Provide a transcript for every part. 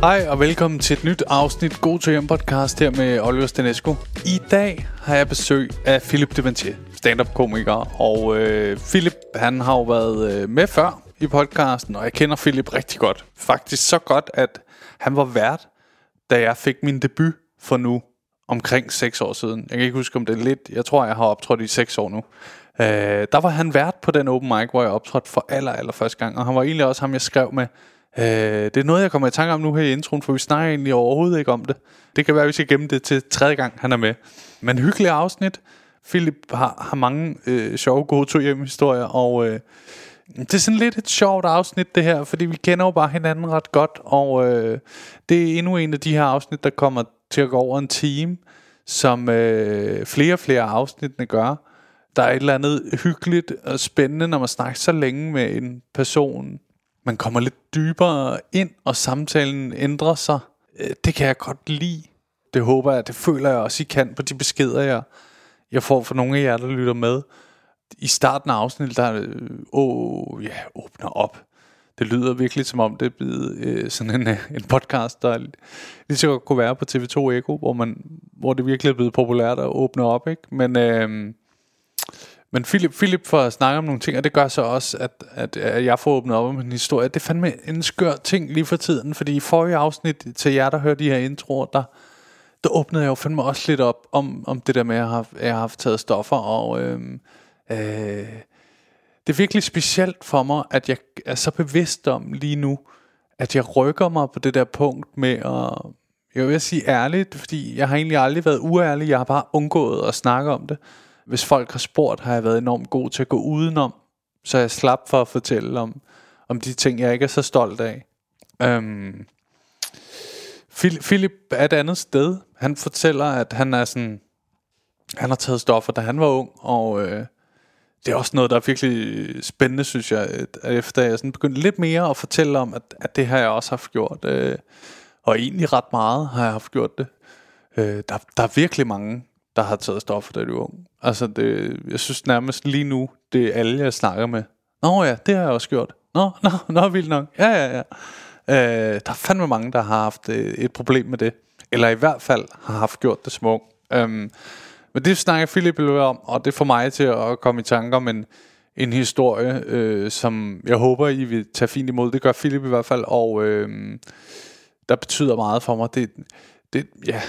Hej og velkommen til et nyt afsnit God til hjem podcast her med Oliver Stenesco. I dag har jeg besøg af Philip Deventier, stand-up komiker. Og øh, Philip, han har jo været øh, med før i podcasten, og jeg kender Philip rigtig godt. Faktisk så godt, at han var vært, da jeg fik min debut for nu omkring 6 år siden. Jeg kan ikke huske, om det er lidt. Jeg tror, jeg har optrådt i 6 år nu. Øh, der var han vært på den open mic, hvor jeg optrådte for aller, aller første gang. Og han var egentlig også ham, jeg skrev med Øh, det er noget, jeg kommer i tanke om nu her i introen, for vi snakker egentlig overhovedet ikke om det. Det kan være, at vi skal gemme det til tredje gang, han er med. Men hyggelig afsnit. Philip har, har mange øh, sjove, gode to hjem historier, og øh, det er sådan lidt et sjovt afsnit det her, fordi vi kender jo bare hinanden ret godt, og øh, det er endnu en af de her afsnit, der kommer til at gå over en time, som øh, flere og flere afsnittene gør. Der er et eller andet hyggeligt og spændende, når man snakker så længe med en person, man kommer lidt dybere ind, og samtalen ændrer sig. Øh, det kan jeg godt lide. Det håber jeg, det føler jeg også, I kan på de beskeder, jeg, jeg får fra nogle af jer, der lytter med. I starten af afsnittet, der øh, åh, ja, åbner op. Det lyder virkelig som om, det er blevet øh, sådan en, øh, en podcast, der lige så godt kunne være på TV2 Eko, hvor, man, hvor det virkelig er blevet populært at åbne op. Ikke? Men øh, men Philip, Philip får snakket om nogle ting, og det gør så også, at, at, at jeg får åbnet op om en historie. Det er fandme en skør ting lige for tiden, fordi i forrige afsnit til jer, der hører de her introer, der, der åbnede jeg jo fandme også lidt op om, om det der med, at jeg har, jeg har haft taget stoffer, og øh, øh, det er virkelig specielt for mig, at jeg er så bevidst om lige nu, at jeg rykker mig på det der punkt med at, jeg vil sige ærligt, fordi jeg har egentlig aldrig været uærlig, jeg har bare undgået at snakke om det hvis folk har spurgt, har jeg været enormt god til at gå udenom, så jeg slap for at fortælle om, om de ting, jeg ikke er så stolt af. Øhm, Philip er et andet sted. Han fortæller, at han er sådan, han har taget stoffer, da han var ung, og øh, det er også noget, der er virkelig spændende, synes jeg, at efter jeg sådan begyndte lidt mere at fortælle om, at, at det har jeg også haft gjort, øh, og egentlig ret meget har jeg haft gjort det. Øh, der, der er virkelig mange der har taget stoffer, da du var ung. Altså, det, jeg synes nærmest lige nu, det er alle, jeg snakker med. Nå ja, det har jeg også gjort. Nå, nå, nå, vildt nok. Ja, ja, ja. Øh, der er fandme mange, der har haft øh, et problem med det. Eller i hvert fald har haft gjort det små. Øhm, men det snakker Philip om, og det får mig til at komme i tanker om en, en historie, øh, som jeg håber, I vil tage fint imod. Det gør Philip i hvert fald, og øh, der betyder meget for mig. Det, det, ja,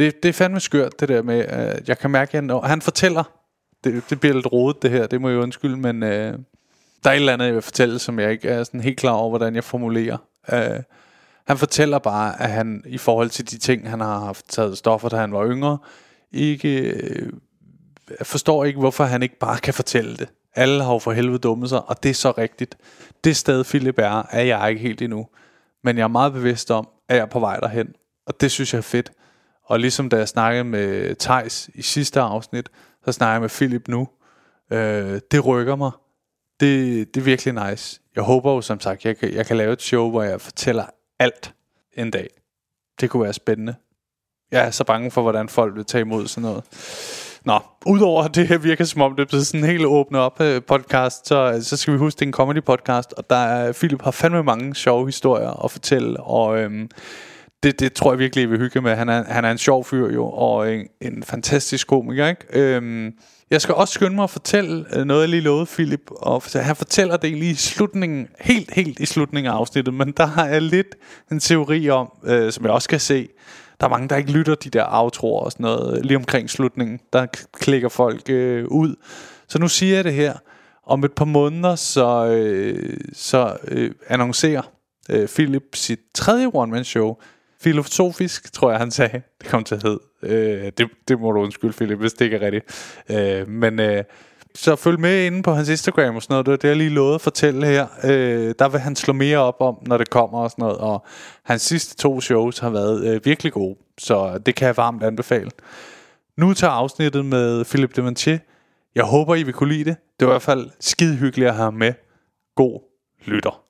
det, det er fandme skørt, det der med, at jeg kan mærke, at han, han fortæller, det, det bliver lidt rodet det her, det må jeg undskylde, men øh, der er et eller andet, jeg vil fortælle, som jeg ikke er sådan helt klar over, hvordan jeg formulerer. Øh, han fortæller bare, at han i forhold til de ting, han har haft taget stoffer, da han var yngre, ikke øh, forstår ikke, hvorfor han ikke bare kan fortælle det. Alle har jo for helvede dummet sig, og det er så rigtigt. Det sted, Philip er, er jeg ikke helt endnu. Men jeg er meget bevidst om, at jeg er på vej derhen. Og det synes jeg er fedt. Og ligesom da jeg snakkede med Tejs i sidste afsnit, så snakker jeg med Philip nu. Øh, det rykker mig. Det, det er virkelig nice. Jeg håber jo som sagt, jeg kan, jeg kan lave et show, hvor jeg fortæller alt en dag. Det kunne være spændende. Jeg er så bange for, hvordan folk vil tage imod sådan noget. Nå, udover det her virker som om, det er blevet sådan en helt åbne op øh, podcast, så, øh, så skal vi huske, det er en comedy podcast, og der er, Philip har fandme mange sjove historier at fortælle, og øhm, det, det tror jeg virkelig, jeg vil hygge med. Han er, han er en sjov fyr jo, og en, en fantastisk komiker, ikke? Øhm, jeg skal også skynde mig at fortælle øh, noget, jeg lige lovede Philip. Og han fortæller det lige i slutningen, helt, helt i slutningen af afsnittet, men der har jeg lidt en teori om, øh, som jeg også kan se. Der er mange, der ikke lytter de der aftroer og sådan noget, øh, lige omkring slutningen. Der klikker folk øh, ud. Så nu siger jeg det her. Om et par måneder, så, øh, så øh, annoncerer øh, Philip sit tredje one-man-show, Filosofisk, tror jeg, han sagde. Det kom til at hedde. Øh, det, det må du undskylde, Philip, hvis det ikke er rigtigt. Øh, men øh, så følg med inde på hans Instagram og sådan noget. Det er det, jeg lige lovede at fortælle her. Øh, der vil han slå mere op om, når det kommer og sådan noget. Og hans sidste to shows har været øh, virkelig gode. Så det kan jeg varmt anbefale. Nu tager afsnittet med Philip Dementier. Jeg håber, I vil kunne lide det. Det var i hvert fald skide hyggeligt at have med. God lytter.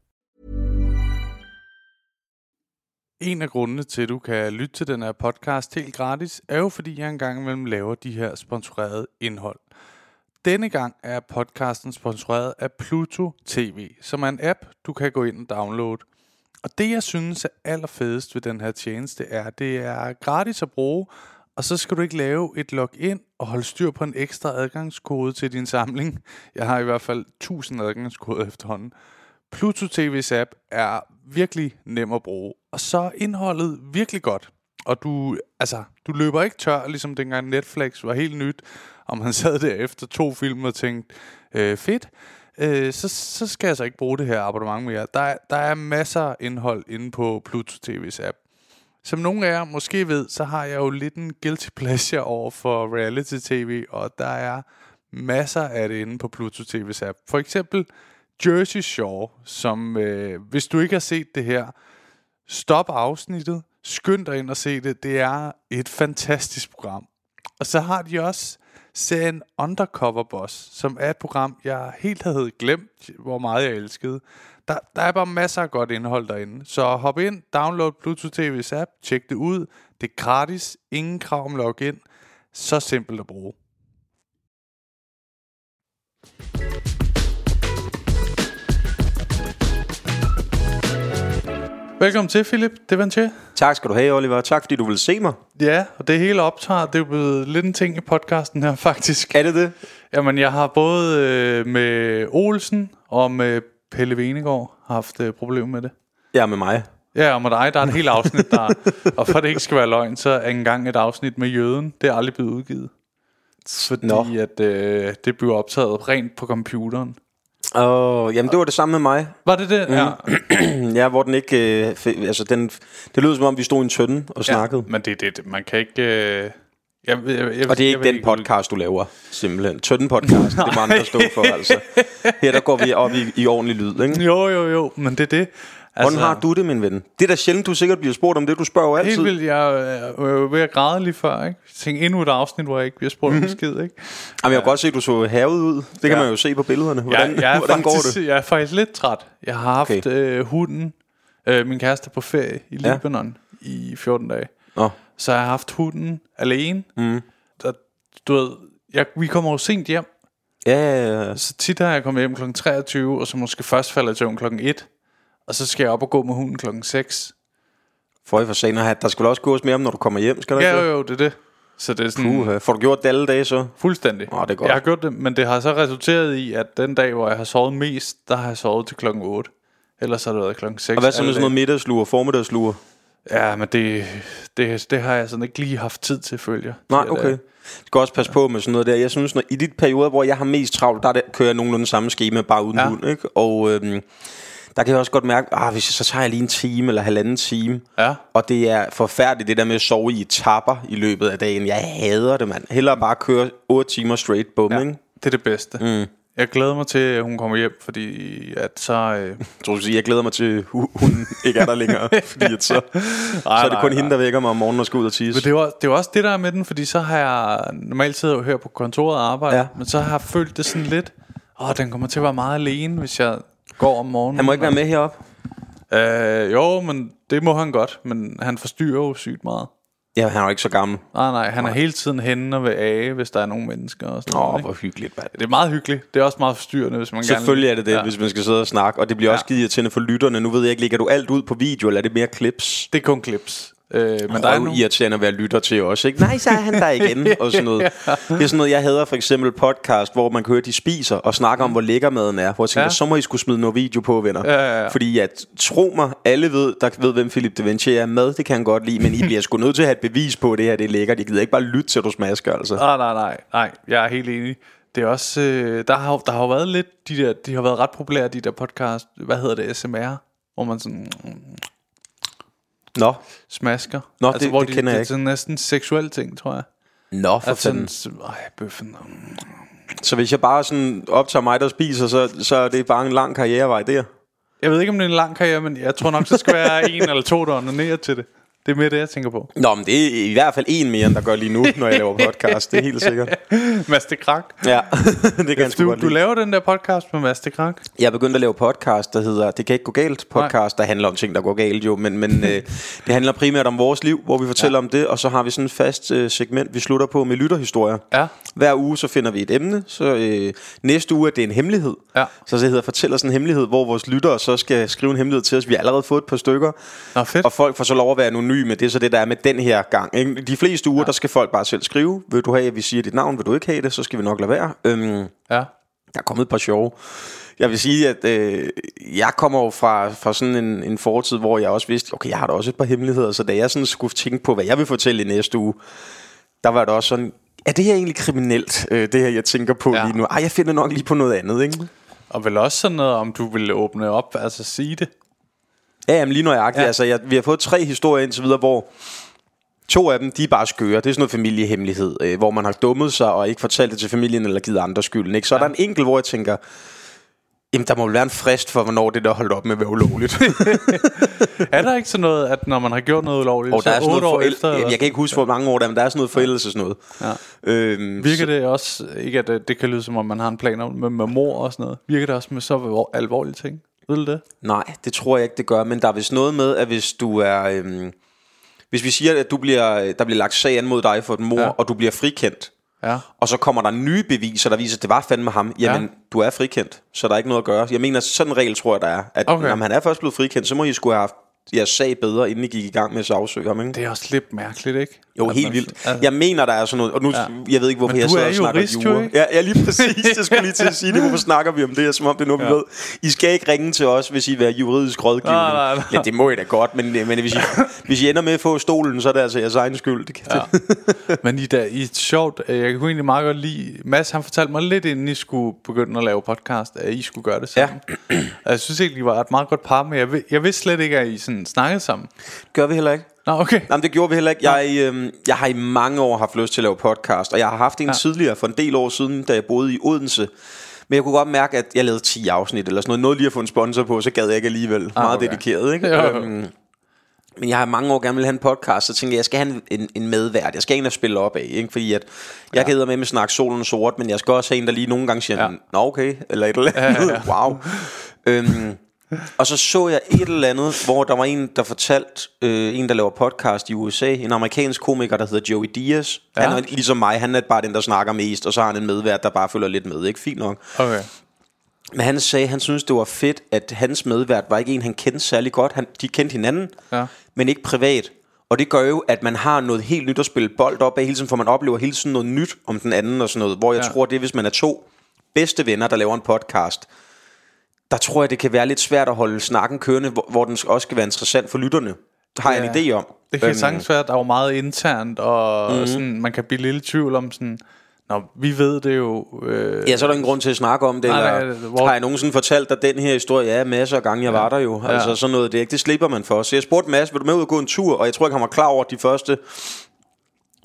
En af grundene til, at du kan lytte til den her podcast helt gratis, er jo fordi jeg engang imellem laver de her sponsorerede indhold. Denne gang er podcasten sponsoreret af Pluto TV, som er en app, du kan gå ind og downloade. Og det, jeg synes er allerfedest ved den her tjeneste, er, at det er gratis at bruge, og så skal du ikke lave et login og holde styr på en ekstra adgangskode til din samling. Jeg har i hvert fald 1000 adgangskoder efterhånden. Pluto TV's app er virkelig nem at bruge, og så er indholdet virkelig godt. Og du, altså, du løber ikke tør, ligesom dengang Netflix var helt nyt, og man sad der efter to film og tænkte, øh, fedt, øh, så, så skal jeg så ikke bruge det her abonnement mere. Der, er- der er masser af indhold inde på Pluto TV's app. Som nogle af jer måske ved, så har jeg jo lidt en guilty pleasure over for reality-tv, og der er masser af det inde på Pluto TV's app. For eksempel Jersey Shore, som øh, hvis du ikke har set det her, stop afsnittet, skynd dig ind og se det. Det er et fantastisk program. Og så har de også serien Undercover Boss, som er et program, jeg helt havde glemt, hvor meget jeg elskede. Der, der er bare masser af godt indhold derinde. Så hop ind, download Pluto TV's app, tjek det ud. Det er gratis, ingen krav om login. Så simpelt at bruge. Velkommen til, Philip Devantier. Tak skal du have, Oliver. Tak fordi du vil se mig. Ja, og det hele optager, det er jo blevet lidt en ting i podcasten her, faktisk. Er det det? Jamen, jeg har både øh, med Olsen og med Pelle Venegård haft øh, problemer med det. Ja, med mig. Ja, og med dig, der er et helt afsnit, der og for det ikke skal være løgn, så er engang et afsnit med jøden. Det er aldrig blevet udgivet. Fordi Nå. at øh, det blev optaget rent på computeren. Åh, jamen det var det samme med mig. Var det det? Mm. Ja. Ja, hvor den ikke... Øh, f- altså, den, det lød som om, vi stod i en tønde og snakkede. Men det er det, man kan ikke... Øh, jeg, jeg, jeg, Og det er ikke den podcast, du laver, simpelthen. Tønden podcast, det er andre stå for, altså. Her der går vi op i, i ordentlig lyd, ikke? Jo, jo, jo, men det er det. Altså, Hvordan har du det, min ven? Det er da sjældent, du sikkert bliver spurgt om det. Du spørger jo altid. Helt vildt, jeg øh, var jo ved at græde lige før, ikke? Jeg tænkte endnu et afsnit, hvor jeg ikke bliver spurgt Mhm. om skid, ikke? Jamen, jeg kan godt se, at du så havet ud. Det kan Ja. man jo se på billederne. Hvordan, jeg, jeg, er hvordan går faktisk, det? jeg er faktisk lidt træt. Jeg har haft Okay. øh, hunden, øh, min kæreste er på ferie i Ja. Libanon i 14 dage. Nå, Så jeg har haft hunden alene. Mm. Der, du ved, jeg, vi kommer jo sent hjem. ja, ja, ja. Så tit har jeg kommet hjem kl. 23, og så måske først falder jeg til kl. 1. Og så skal jeg op og gå med hunden kl. 6. For i for sent hat. Der skal vel også gås mere om, når du kommer hjem, skal der Ja, ikke? jo, jo, det er det. Så det er sådan... Puha. Får du gjort det alle dage så? Fuldstændig. Åh, det er godt. Jeg har gjort det, men det har så resulteret i, at den dag, hvor jeg har sovet mest, der har jeg sovet til klokken 8. Ellers har det været klokken 6. Og hvad så med alle sådan noget middagslure, formiddagsluer? dage. Ja, men det, det, det har jeg sådan ikke lige haft tid til, følger. Nej, Det okay. det. Du skal også passe på med sådan noget der. Jeg synes, når, i de perioder, hvor jeg har mest travlt, der er det, kører jeg nogenlunde samme schema, bare uden ja. hund. Ikke? Og øhm, der kan jeg også godt mærke, ah, hvis jeg, så tager jeg lige en time eller halvanden time. Ja. Og det er forfærdeligt, det der med at sove i etapper i løbet af dagen. Jeg hader det, mand. Hellere bare køre 8 timer straight, bum, ja. ikke? det er det bedste. Mm. Jeg glæder mig til, at hun kommer hjem, fordi at så... Øh, Jeg tror, du siger, jeg glæder mig til, at hu- hunden ikke er der længere. fordi at så, så er det nej, kun nej. hende, der vækker mig om morgenen og skal ud og tisse. men det er, jo, det er også det, der er med den, fordi så har jeg normalt siddet hørt på kontoret og arbejde, ja. Ja. men så har jeg følt det sådan lidt, åh, den kommer til at være meget alene, hvis jeg går om morgenen. Han må ikke være med heroppe. Øh, jo, men det må han godt, men han forstyrrer jo sygt meget. Ja, han er jo ikke så gammel. Nej, nej, han er hele tiden henne og vil age, hvis der er nogle mennesker og sådan Åh, noget. hvor hyggeligt, mand. Det er meget hyggeligt. Det er også meget forstyrrende, hvis man Selvfølgelig er gerne... det det, ja. hvis man skal sidde og snakke Og det bliver ja. også skide irriterende for lytterne Nu ved jeg ikke, lægger du alt ud på video Eller er det mere clips? Det er kun clips. Øh, men Men der er nu irriterende at være lytter til også, ikke? Nej, så er han der igen, og sådan noget. Det er sådan noget, jeg hader for eksempel podcast, hvor man kan høre, de spiser og snakker om, hvor lækker maden er. Hvor jeg tænker, Ja. ja. så må I skulle smide noget video på, venner. Ja, ja, ja. Fordi at, tro mig, alle ved, der ved, hvem Philip de Vinci er. Mad, det kan han godt lide, men I bliver sgu nødt til at have et bevis på, at det her det er lækkert. I gider ikke bare lytte til, du smasker, altså. Nej, nej, nej, nej, jeg er helt enig. Det er også, øh, der, har, der har været lidt, de der, de har været ret populære, de der podcast, hvad hedder det, SMR, hvor man sådan Nå, smasker. Nå, det- hvor det de, kender jeg det er ikke. sådan næsten seksuel ting, tror jeg. Nå for Altså fanden. sådan, ej, bøffen. Så hvis jeg bare sådan optager mig, der spiser, så, så er det bare en lang karrierevej der. Jeg ved ikke, om det er en lang karriere, men jeg tror nok, så skal være en eller to, der onanerer til det. Det er mere det, jeg tænker på. Nå, men det er i hvert fald en mere, end der gør lige nu, når jeg laver podcast. Det er helt sikkert. Mads de Krak. Ja, det kan jeg Du, godt du laver den der podcast med Mads de Krak. Jeg er begyndt at lave podcast, der hedder Det kan ikke gå galt podcast, der handler om ting, der går galt jo, men, men øh, det handler primært om vores liv, hvor vi fortæller ja. om det, og så har vi sådan et fast øh, segment, vi slutter på med lytterhistorier. Ja. Hver uge så finder vi et emne, så øh, næste uge er det en hemmelighed. Ja. Så det hedder Fortæl os en hemmelighed, hvor vores lyttere så skal skrive en hemmelighed til os. Vi har allerede fået et par stykker, Nå, fedt. og folk får så lov at være anonyme. Det er så det, der er med den her gang. Ikke? De fleste uger, ja. der skal folk bare selv skrive. Vil du have, at vi siger dit navn? Vil du ikke have det? Så skal vi nok lade være. Øhm, Ja. der er kommet et par sjove. Jeg vil sige, at øh, jeg kommer jo fra, fra sådan en, en fortid, hvor jeg også vidste, okay, jeg har da også et par hemmeligheder, så da jeg sådan skulle tænke på, hvad jeg vil fortælle i næste uge, der var det også sådan, er det her egentlig kriminelt, øh, det her jeg tænker på Ja. lige nu? Ej, jeg finder nok lige på noget andet, ikke? Og vel også sådan noget, om du vil åbne op, altså sige det. Ja, jamen lige nøjagtigt. Ja. Altså, jeg, vi har fået tre historier indtil videre, hvor to af dem, de er bare skøre. Det er sådan noget familiehemmelighed, øh, hvor man har dummet sig og ikke fortalt det til familien eller givet andre skylden. Ikke? Så ja. er der en enkelt, hvor jeg tænker, jamen der må vel være en frist for, hvornår det der holdt op med at være ulovligt. Er der ikke sådan noget, at når man har gjort noget ulovligt, og der er sådan noget år efter... Jamen, jeg kan ikke huske, hvor mange år der er, men der er sådan noget forældelse sådan noget. Ja. Øhm, Virker det også, ikke at det, det kan lyde som om man har en plan med, med mor og sådan noget, virker det også med så alvor- alvorlige ting? Ved du det? Nej, det tror jeg ikke, det gør. Men der er vist noget med, at hvis du er... Øhm, hvis vi siger, at du bliver, der bliver lagt sag an mod dig for et mor, Ja. og du bliver frikendt, Ja. og så kommer der nye beviser, der viser, at det var fandme ham, jamen, Ja. du er frikendt, så der er ikke noget at gøre. Jeg mener, sådan en regel tror jeg, der er, at okay. når han er først blevet frikendt, så må I skulle have haft jeres sag bedre, inden I gik i gang med at sagsøge ham, ikke? Det er også lidt mærkeligt, ikke? Jo, helt man- vildt. Altså, Jeg mener, der er sådan noget, og nu, Ja. jeg ved ikke, hvorfor Men jeg sidder er og snakker jurist, jura. Ja, ja, lige præcis, det skulle lige til at sige det. Hvorfor snakker vi om det, som om det er noget, ja. vi ved. I skal ikke ringe til os, hvis I vil juridisk rådgivning. Nej, nej, nej. Ja, det må I da godt, men, men hvis, I, hvis I ender med at få stolen, så er det altså jeres egen skyld. Det Ja. Men I, der, I er sjovt, øh, jeg kunne egentlig meget godt lide, Mads han fortalte mig lidt inden I skulle begynde at lave podcast, at I skulle gøre det sammen. Ja. Jeg synes egentlig, I var et meget godt par, men jeg, jeg vidste slet ikke, at I sådan snakkede sammen. gør vi heller ikke. Nå, okay. Nej, men det gjorde vi heller ikke. Jeg, øhm, jeg har i mange år haft lyst til at lave podcast, og jeg har haft en Ja. tidligere for en del år siden, da jeg boede i Odense. Men jeg kunne godt mærke, at jeg lavede 10 afsnit eller sådan noget. Noget lige at få en sponsor på, så gad jeg ikke alligevel. Ah, Meget okay. dedikeret, ikke? Jo. Øhm, men jeg har i mange år gerne vil have en podcast, så tænkte jeg, jeg skal have en, en, medvært. Jeg skal have en at spille op af, ikke? Fordi at jeg ja. kan med med snakke solen sort, men jeg skal også have en, der lige nogle gange siger, ja. nå okay, eller et eller andet. Ja, ja, ja. Wow. øhm, og så så jeg et eller andet, hvor der var en, der fortalte, øh, en der laver podcast i USA, en amerikansk komiker, der hedder Joey Diaz. Ja. Han er ligesom mig, han er bare den, der snakker mest, og så har han en medvært, der bare følger lidt med, ikke? Fint nok. Okay. Men han sagde, han synes det var fedt, at hans medvært var ikke en, han kendte særlig godt. Han, de kendte hinanden, Ja. men ikke privat. Og det gør jo, at man har noget helt nyt at spille bold op af hele tiden, for man oplever hele tiden noget nyt om den anden og sådan noget. Hvor jeg ja. tror, det er, hvis man er to bedste venner, der laver en podcast, der tror jeg, det kan være lidt svært at holde snakken kørende, hvor, hvor den også skal være interessant for lytterne. Det har jeg en idé om. Det kan Øhm, sagtens være, at der er jo meget internt, og mm-hmm. sådan, man kan blive lidt i tvivl om sådan, Nå, vi ved det jo. Øh, Ja, så er der ingen grund til at snakke om det. Nej, eller, nej, hvor- Har jeg nogensinde fortalt dig den her historie? Ja, masser af gange, jeg ja. var der jo. Altså Ja. sådan noget, det, ikke- det slipper man for. Så jeg spurgte Mads, vil du med ud og gå en tur? Og jeg tror ikke, han var klar over, de første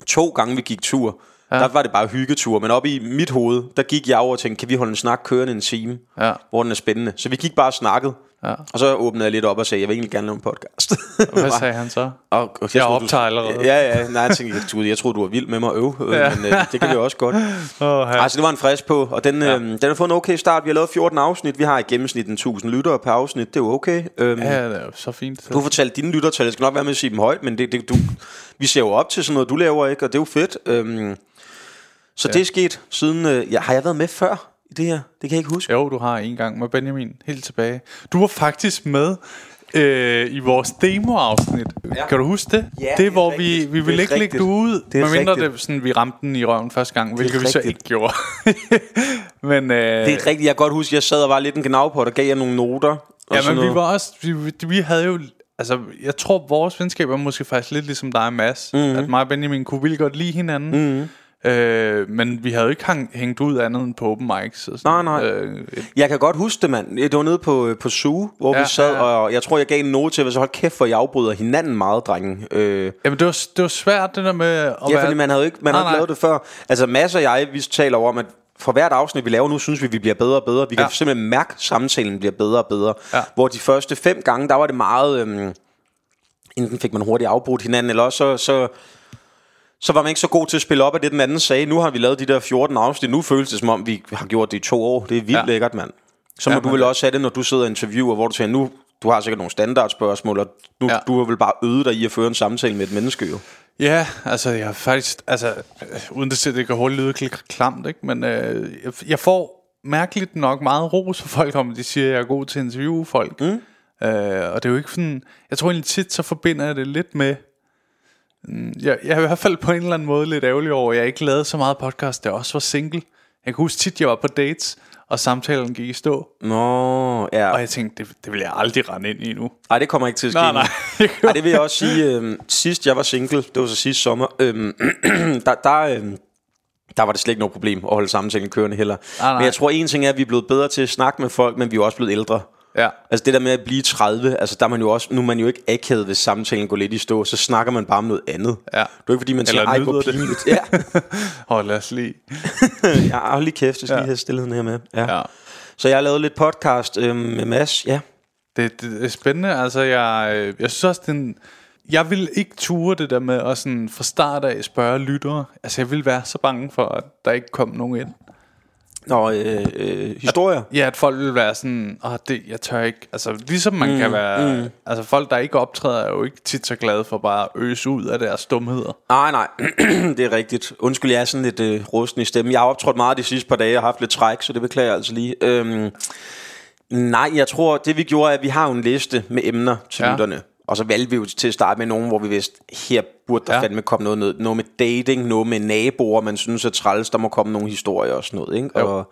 to gange, vi gik tur, ja. der var det bare hyggetur. Men op i mit hoved, der gik jeg over og tænkte, kan vi holde en snak kørende en time? Ja. Hvor den er spændende. Så vi gik bare og snakkede. Ja. Og så åbnede jeg lidt op og sagde, jeg vil egentlig gerne lave en podcast. Hvad sagde han så? Og, og Jeg troede, optager du, allerede. Ja, ja. Nej, jeg tænkte, jeg troede, jeg du var vild med mig at øve. Ja. Ja. Men øh, det kan vi også godt. Oh, Altså, det var en frisk på, og den, ja. øhm, den har fået en okay start. Vi har lavet 14 afsnit. Vi har i gennemsnit en 1000 lyttere per afsnit. Det er jo okay. Øhm, ja. Det er så fint. Du har fortalt dine lyttertal. Jeg skal nok være med at sige dem højt, men det, det, du, vi ser jo op til sådan noget, du laver, ikke? Og det er jo fedt. Øhm, så ja. det er sket siden... Øh, ja, har jeg været med før i det her? Det kan jeg ikke huske. Jo, du har en gang med Benjamin helt tilbage. Du var faktisk med øh, i vores demo-afsnit. Ja. Kan du huske det? Ja, det det hvor rigtigt. vi, vi Det vil er ikke lægge det ud, Det er medmindre det, sådan, vi ramte den i røven første gang, hvilket vi så ikke gjorde. men øh, Det er rigtigt. Jeg kan godt huske, jeg sad og var lidt en gnav på, og der gav jeg nogle noter. Og ja, men vi var også, vi, vi- havde jo, altså jeg tror vores venskab er måske faktisk lidt ligesom dig og Mads, Mhm. mm-hmm. at mig og Benjamin kunne vildt godt lide hinanden. Mm-hmm. Øh, men vi havde jo ikke hang, hængt ud andet end på open mics. Og sådan, Nej, nej. Øh, et- Jeg kan godt huske det, mand. Det var nede på, på Zoo, hvor ja, vi sad, ja, ja. og jeg tror, jeg gav en note til, at så hold kæft, for I afbryder hinanden meget, drenge. Øh, Jamen det var, det var svært det der med at ja, være... fordi man havde ikke, man Nej, havde ikke lavet det før. Altså, Mads og jeg, vi taler over om, at for hvert afsnit, vi laver nu, synes vi, vi bliver bedre og bedre. Vi kan Ja. simpelthen mærke, at samtalen bliver bedre og bedre. Ja. Hvor de første fem gange, der var det meget... Øhm, enten fik man hurtigt afbrudt hinanden, eller også så... så så var man ikke så god til at spille op af det, den anden sagde. Nu har vi lavet de der 14 afsnit. Nu føles det, som om vi har gjort det i to år. Det er vildt ja. Lækkert, mand. Så må Ja, du vel også have det, når du sidder og interviewer, hvor du siger, nu du har sikkert nogle standardspørgsmål, og nu, ja. Du har vel bare øvet dig i at føre en samtale med et menneske, jo. Ja, altså jeg har faktisk, altså øh, uden det, det kan hurtigt lyde kl- klamt, ikke? men øh, jeg, jeg får mærkeligt nok meget ros for folk om, de siger, at jeg er god til at interviewe folk. Mm. Øh, og det er jo ikke sådan, jeg tror egentlig tit, så forbinder jeg det lidt med, jeg, jeg er i hvert fald på en eller anden måde lidt ærgerlig over, at jeg ikke lavede så meget podcast, da jeg også var single. Jeg kan huske tit, jeg var på dates, og samtalen gik i stå, Nå, ja. og jeg tænkte, det, det vil jeg aldrig rende ind i nu. Ej, det kommer ikke til at ske. Nej, nej. Ej, det vil jeg også sige. Øh, sidst jeg var single, det var så sidste sommer, øh, der, der, øh, der var det slet ikke noget problem at holde samtalen kørende heller. Nej, nej. Men jeg tror, en ting er, at vi er blevet bedre til at snakke med folk, men vi er også blevet ældre. Ja. Altså det der med at blive 30, altså der er man jo også, nu er man jo ikke akavet, hvis samtalen går lidt i stå, så snakker man bare om noget andet. Ja. Det er ikke fordi, man siger, Eller ej, hvor nyder det." pinligt. Ja, Og lad os lige. jeg har lige kæft, jeg skal Ja. lige have stillheden her med. Ja. Ja. Så jeg har lavet lidt podcast øh, med Mads, ja. Det, det, det er spændende. Altså, jeg, øh, jeg synes også, den, jeg vil ikke ture det der med at sådan fra start af spørge lyttere. Altså, jeg vil være så bange for, at der ikke kom nogen ind. Nå, øh, øh, historier. Ja, at folk vil være sådan, åh, det, jeg tør ikke. Altså, ligesom man mm, kan være... Mm. Altså, folk, der ikke optræder, er jo ikke tit så glade for bare at øse ud af deres dumheder. Nej, nej, det er rigtigt. Undskyld, jeg er sådan lidt øh, rusten i stemmen. Jeg har optrådt meget de sidste par dage, jeg har haft lidt træk, så det beklager jeg altså lige. Øhm, nej, jeg tror, det vi gjorde, er, at vi har jo en liste med emner til. Ja. lytterne. Og så valgte vi jo til at starte med nogen, hvor vi vidste, her burde der ja. Fandme komme noget, noget, noget med dating, noget med naboer, man synes er træls, der må komme nogle historier og sådan noget. Ikke? Jo. Og,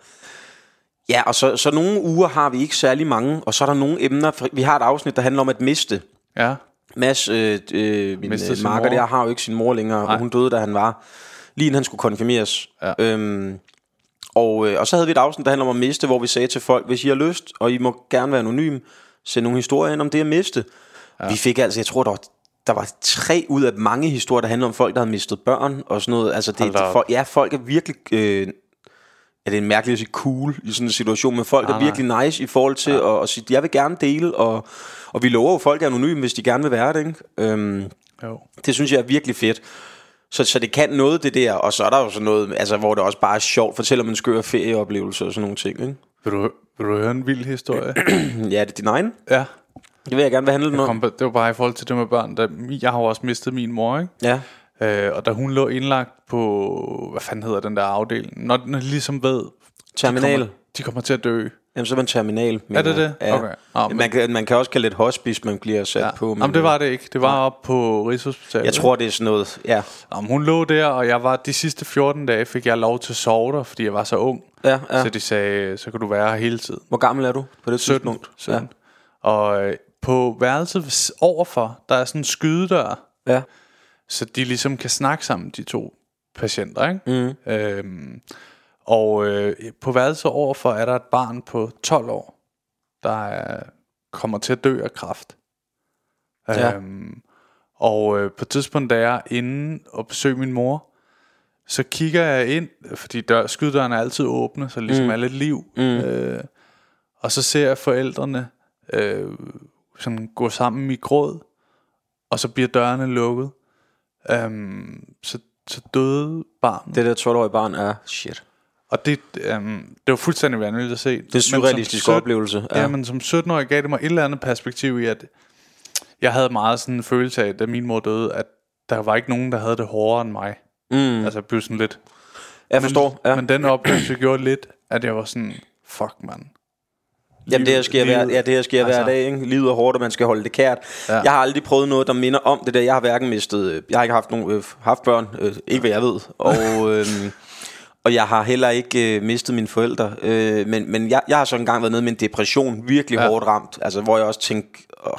ja, og så, så nogle uger har vi ikke særlig mange, og så er der nogle emner, vi har et afsnit, der handler om at miste. Ja. Mads, øh, øh, min øh, marker der, har jo ikke sin mor længere, og Nej. hun døde, da han var, lige inden han skulle konfirmeres. Ja. Øhm, og, øh, og så havde vi et afsnit, der handler om at miste, hvor vi sagde til folk, hvis I har lyst, og I må gerne være anonym, send nogle historier ind om det at miste. Ja. Vi fik altså, jeg tror, der var, der var tre ud af mange historier, der handler om folk, der havde mistet børn og sådan noget. Altså, det, det, folk, ja, folk er virkelig... Øh, Ja, det er mærkeligt at sige cool i sådan en situation, men folk Nej, er virkelig nice i forhold til ja. at, at sige, jeg vil gerne dele, og, og vi lover jo folk er anonyme, hvis de gerne vil være det, ikke? Øhm, Jo. det synes jeg er virkelig fedt. Så, så det kan noget, det der. Og så er der jo sådan noget, altså, hvor det også bare er sjovt. Fortæller man en skør ferieoplevelse og sådan nogle ting. Ikke? Vil du, vil du høre en vild historie? Ja, det er din egen. ja. Det vil jeg gerne. Hvad handler den om? Det var bare i forhold til det med børn. Der, jeg har jo også mistet min mor, ikke? Ja. Øh, og da hun lå indlagt på, hvad fanden hedder den der afdeling, når den ligesom ved, Terminal. de kommer, de kommer til at dø. Jamen, så er man terminal. Er det det? Ja. Okay. Men- man, kan, man kan også kalde det et hospice, man bliver sat Ja. på. Jamen, det var det ikke. Det var op på Rigshospitalet. Jeg tror, det er sådan noget. Ja, Jamen, hun lå der, og jeg var de sidste 14 dage, fik jeg lov til at sove der, fordi jeg var så ung. ja, ja. Så de sagde, så kan du være her hele tiden. Hvor gammel er du på det 17. tidspunkt? 17. Ja. Og øh, på værelset overfor, der er sådan en skydedør, Ja. så de ligesom kan snakke sammen, de to patienter, ikke? Mm. Øhm, og øh, på værelset overfor er der et barn på 12 år, der er, kommer til at dø af kræft. Ja. Øhm, og øh, på et tidspunkt, da jeg er inde og besøger min mor, så kigger jeg ind, fordi dør, skydedøren er altid åbne, så ligesom mm. er lidt liv. Mm. Øh, og så ser jeg forældrene øh, sådan gå sammen i gråd, og så bliver dørene lukket. Øhm, så, så døde barnet. Det der 12-årige barn er shit. Og det, øhm, det var fuldstændig vanvittigt at se. Det er en surrealistisk oplevelse. Ja. ja, men som 17-årig gav det mig et eller andet perspektiv i, at jeg havde meget sådan en følelse af, da min mor døde, at der var ikke nogen, der havde det hårdere end mig. Mm. Altså jeg blev sådan lidt... Jeg forstår. Men, Ja. men den oplevelse gjorde lidt, at jeg var sådan, fuck man. Jamen det her sker, hver, livet. ja, det her sker altså, hver dag, ikke? Livet er hårdt, og man skal holde det kært. Ja. Jeg har aldrig prøvet noget, der minder om det der. Jeg har hverken mistet... øh, Jeg har ikke haft, nogen, øh, haft børn, øh, ikke hvad jeg ved. Og, øh, og jeg har heller ikke øh, mistet mine forældre. Øh, men men jeg, jeg har så engang været nede med en depression, virkelig ja. Hårdt ramt. Altså, hvor jeg også tænkte... Åh,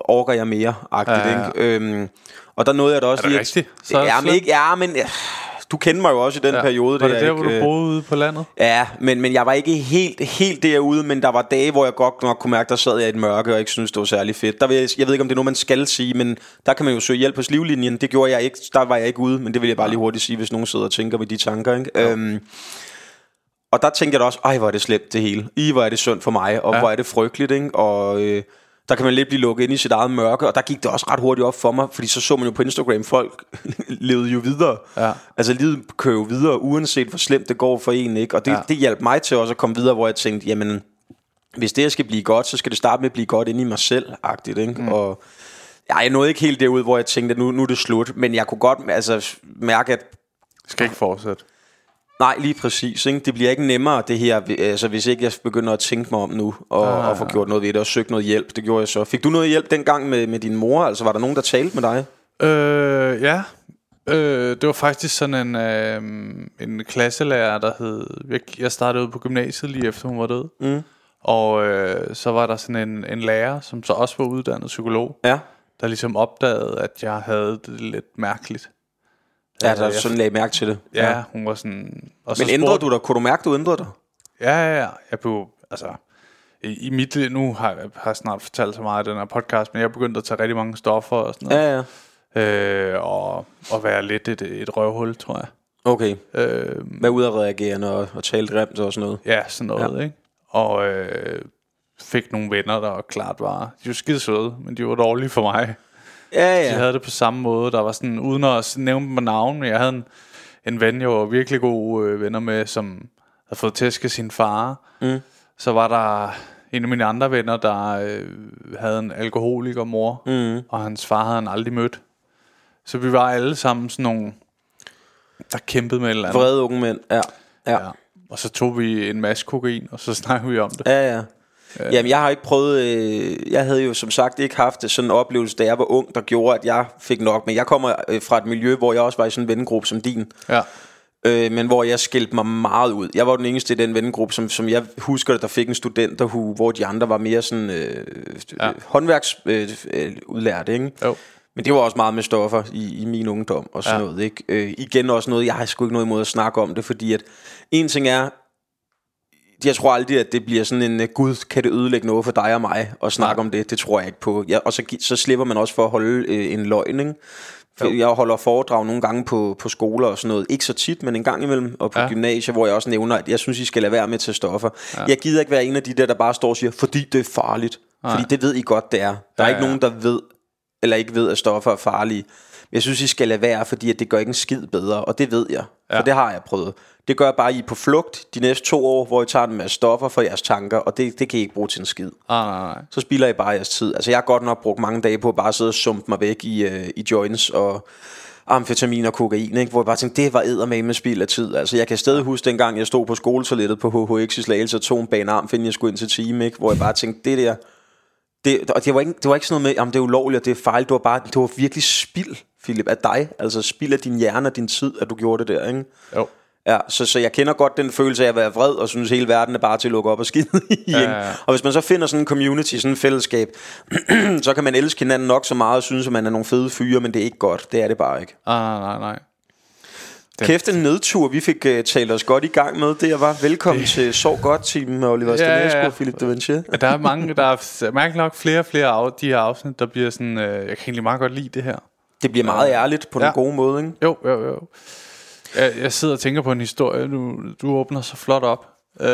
orker jeg mere? Agtigt, Ja, ja, ja. Ikke? Øhm, og der nåede jeg da også Er det lige... rigtigt? Så er ja, men ikke, ja, men... Ja, du kender mig jo også i den Ja. periode. Var det der, der, hvor du Øh, boede ude på landet? Ja, men, men jeg var ikke helt, helt derude, men der var dage, hvor jeg godt nok kunne mærke, der sad jeg i et mørke, og ikke synes det var særlig fedt. Der vil jeg, jeg ved ikke, om det er noget, man skal sige, men der kan man jo søge hjælp hos livlinjen. Det gjorde jeg ikke, der var jeg ikke ude, men det vil jeg bare lige hurtigt sige, hvis nogen sidder og tænker ved de tanker. Ikke? Øhm, og der tænkte jeg da også, ej, hvor er det slemt det hele. I, hvor er det synd for mig, og ja. Ja. hvor er det frygteligt. Ikke? Og øh, der kan man lidt blive lukket ind i sit eget mørke, og der gik det også ret hurtigt op for mig, fordi så så man jo på Instagram, folk levede jo videre. Ja. Altså livet kører jo videre, uanset hvor slemt det går for en, ikke? Og det, ja. Det hjalp mig til også at komme videre, hvor jeg tænkte, jamen, hvis det her skal blive godt, så skal det starte med at blive godt inde i mig selv, agtigt, ikke? Mm. Og ja, jeg nåede ikke helt derud, hvor jeg tænkte, at nu, nu er det slut, men jeg kunne godt altså, mærke, at Skal ikke fortsætte. Nej, lige præcis, ikke? det bliver ikke nemmere, det her, altså, hvis ikke jeg begynder at tænke mig om nu, og, ah. og få gjort noget ved det, og søge noget hjælp, det gjorde jeg så. Fik du noget hjælp dengang med, med din mor? Altså, var der nogen, der talte med dig? Øh, ja. Øh, det var faktisk sådan en, øh, en klasselærer, der hed... Jeg, jeg startede ud på gymnasiet lige efter hun var død. Mm. Og øh, så var der sådan en, en lærer, som så også var uddannet psykolog, Ja, der ligesom opdagede, at jeg havde det lidt mærkeligt. Ja der jeg- sådan lagde mærke til det. Ja, ja. hun var sådan... Og så Men ændrede spurgte- du dig? Kunne du mærke, du ændrede dig? Ja, ja, ja. Jeg blev, altså, i, i mit liv, nu har jeg har snart fortalt så meget af den her podcast, men jeg begyndte at tage rigtig mange stoffer og sådan noget. Ja, ja. Øh, og, og være lidt et, et røvhul, tror jeg. Okay. Øh, Hvad udadreagerende og, og tale grimt og sådan noget. ja, sådan noget, ja. ikke? Og øh, fik nogle venner, der klart var, de var skide søde, men de var dårlige for mig. Ja, De ja. havde det på samme måde. Der var sådan, uden at nævne dem på navn, men jeg havde en, en ven, jeg var virkelig gode øh, venner med, som havde fået tæsk af sin far. Mm. Så var der en af mine andre venner, der øh, havde en alkoholiker mor, Mm. og hans far havde han aldrig mødt. Så vi var alle sammen sådan nogle, der kæmpede med et eller andet. Vrede unge mænd. Ja. Ja. Ja. Og så tog vi en masse kokain, og så snakkede vi om det. Ja, ja. Jamen, jeg har ikke prøvet... Øh, jeg havde jo som sagt ikke haft sådan en oplevelse, da jeg var ung, der gjorde, at jeg fik nok. Men jeg kommer øh, fra et miljø, hvor jeg også var i sådan en vennegruppe som din. Ja. Øh, men hvor jeg skilte mig meget ud. Jeg var den eneste i den vennegruppe, som, som jeg husker, der fik en studenterhue, hvor de andre var mere sådan øh, Ja. håndværksudlærte, øh, udlærte, ikke? Jo. Men det var også meget med stoffer i, i min ungdom og sådan ja. noget. Ikke? Øh, igen også noget, jeg har sgu ikke noget imod at snakke om det, fordi at en ting er, jeg tror aldrig, at det bliver sådan en, øh, gud, kan det ødelægge noget for dig og mig at snakke Nej. om det? Det tror jeg ikke på. Ja, og så, så slipper man også for at holde øh, en løgn, ikke? For Jeg holder foredrag nogle gange på, på skoler og sådan noget. Ikke så tit, men en gang imellem. Og på Ja. ja. gymnasier, hvor jeg også nævner, at jeg synes, I skal lade være med til stoffer. Ja. Jeg gider ikke være en af de der, der bare står og siger, fordi det er farligt. Nej. Fordi det ved I godt, det er. Der er Ja, ikke ja. nogen, der ved, eller ikke ved, at stoffer er farlige. Jeg synes, I skal lade være, fordi at det gør ikke en skid bedre. Og det ved jeg. For Ja. det har jeg prøvet. Det gør bare, at I er på flugt de næste to år, hvor I tager en masse stoffer for jeres tanker. Og det, det kan I ikke bruge til en skid Ah, nej, nej. så spilder I bare jeres tid. Altså jeg har godt nok brugt mange dage på at bare sidde og sumpe mig væk i, øh, i joints og amfetamin og kokain, ikke? hvor jeg bare tænkte, det var eddermame med spild af tid. Altså jeg kan stadig huske dengang, jeg stod på skoletoilettet på HHX i Slagelse og tog en bane arm, inden jeg skulle ind til team, ikke? hvor jeg bare tænkte, det der, det, og det var, ikke, det var ikke sådan noget med, om det er ulovligt, og det er fejl, det var bare, det var virkelig spild, Philip, af dig. Altså spild af din hjerne og din tid, at du gjorde det der, ikke? Jo. Ja, så, så jeg kender godt den følelse af at være vred, og synes hele verden er bare til at lukke op og skide i. Ja, ja, ja. Og hvis man så finder sådan en community, sådan en fællesskab, så kan man elske hinanden nok så meget, og synes, at man er nogle fede fyre, men det er ikke godt. Det er det bare ikke. Ah, nej, nej, nej. Den- Kæft en nedtur, vi fik uh, talt os godt i gang med. Det var velkommen til Sov Godt team med Oliver Ja, Stanescu ja. og Philip Devanchier. Ja, der er mange, der er mærkeligt nok flere og flere af de her afsnit, der bliver sådan, øh, jeg kan egentlig meget godt lide det her. Det bliver meget ærligt på den Ja. gode måde, ikke? Jo, jo, jo. Jeg, jeg sidder og tænker på en historie, du, du åbner så flot op. Øh,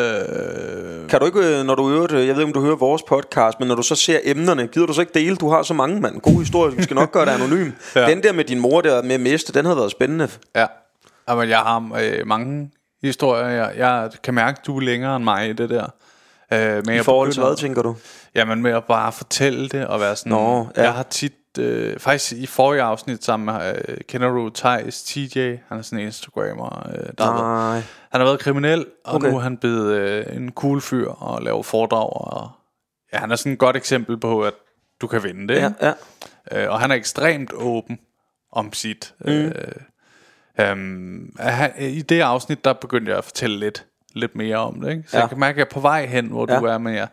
Kan du ikke, øh, når du øver det, jeg ved ikke, om du hører vores podcast, men når du så ser emnerne, gider du så ikke dele? Du har så mange, mand. God historie, vi skal nok gøre det anonym. Ja. Den der med din mor der med at miste, den havde været spændende. ja. Jamen, jeg har øh, mange historier. Jeg, jeg kan mærke, du er længere end mig i det der. Øh, men I jeg forhold til hvad, tænker du? Jamen med at bare fortælle det og være sådan Nå, ja. Jeg har tit øh, faktisk i forrige afsnit sammen med, øh, kender du Thijs TJ, han er sådan en Instagrammer, øh, der har været, Nej. han har været kriminel, og Okay. nu er han blevet øh, en cool fyr og laver foredrag, og ja, han er sådan et godt eksempel på, at du kan vinde det, Ja, ja. Øh, og han er ekstremt åben om sit. Mm. Øh, øhm, han, I det afsnit, der begyndte jeg at fortælle lidt, lidt mere om det. Ikke? Så Ja. ja. jeg kan mærke, at jeg er på vej hen, hvor Ja. ja. du er, men jeg,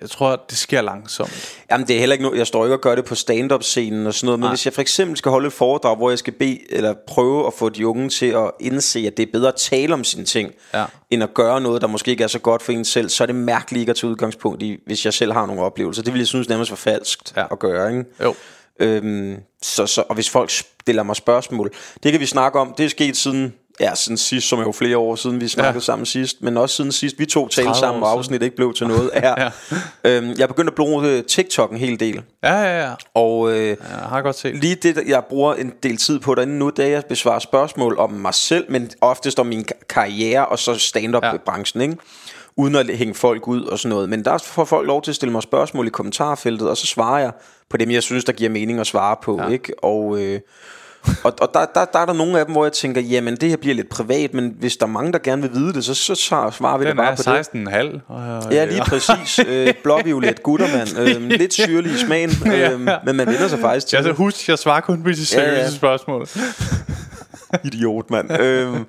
jeg tror, det sker langsomt. Jamen det er heller ikke noget Jeg står ikke og gør det på stand-up scenen og sådan noget Men Nej. hvis jeg for eksempel skal holde et foredrag Hvor jeg skal bede Eller prøve at få de unge til at indse At det er bedre at tale om sine ting Ja. End at gøre noget der måske ikke er så godt for en selv Så er det mærkeligt ikke at tage udgangspunkt i Hvis jeg selv har nogle oplevelser Det vil jeg synes nærmest var falskt Ja. at gøre ikke? Jo. Øhm, så, så, og hvis folk stiller mig spørgsmål Det kan vi snakke om Det er sket siden Ja, siden sidst, som er jo flere år siden vi snakkede ja. Ja. sammen sidst Men også siden sidst vi to talte 30 sammen Og afsnit ikke blev til noget ja. Ja. øhm, Jeg er begyndt at bruge øh, TikTok en hel del Ja, ja, ja. Og øh, Jeg har godt set. lige det, jeg bruger en del tid på derinde nu, det er, at jeg besvarer spørgsmål om mig selv, men oftest om min ka- karriere og så stand-up-branchen, ikke? Uden at hænge folk ud og sådan noget. Men der får folk lov til at stille mig spørgsmål i kommentarfeltet, og så svarer jeg på dem, jeg synes, der giver mening at svare på, ja. ikke? Og... Øh, og, og der, der, der er der nogle af dem, hvor jeg tænker, jamen det her bliver lidt privat, men hvis der er mange, der gerne vil vide det, så, så, svarer vi Den det bare på det. 16,5. og- Ja, lige præcis. Øh, Blåviolet guttermand. Øh, lidt syrlig i smagen, øh, men man vender sig faktisk til Jeg så det. husk, jeg svarer kun på de seriøse Ja, ja. spørgsmål. Idiot, mand. øhm,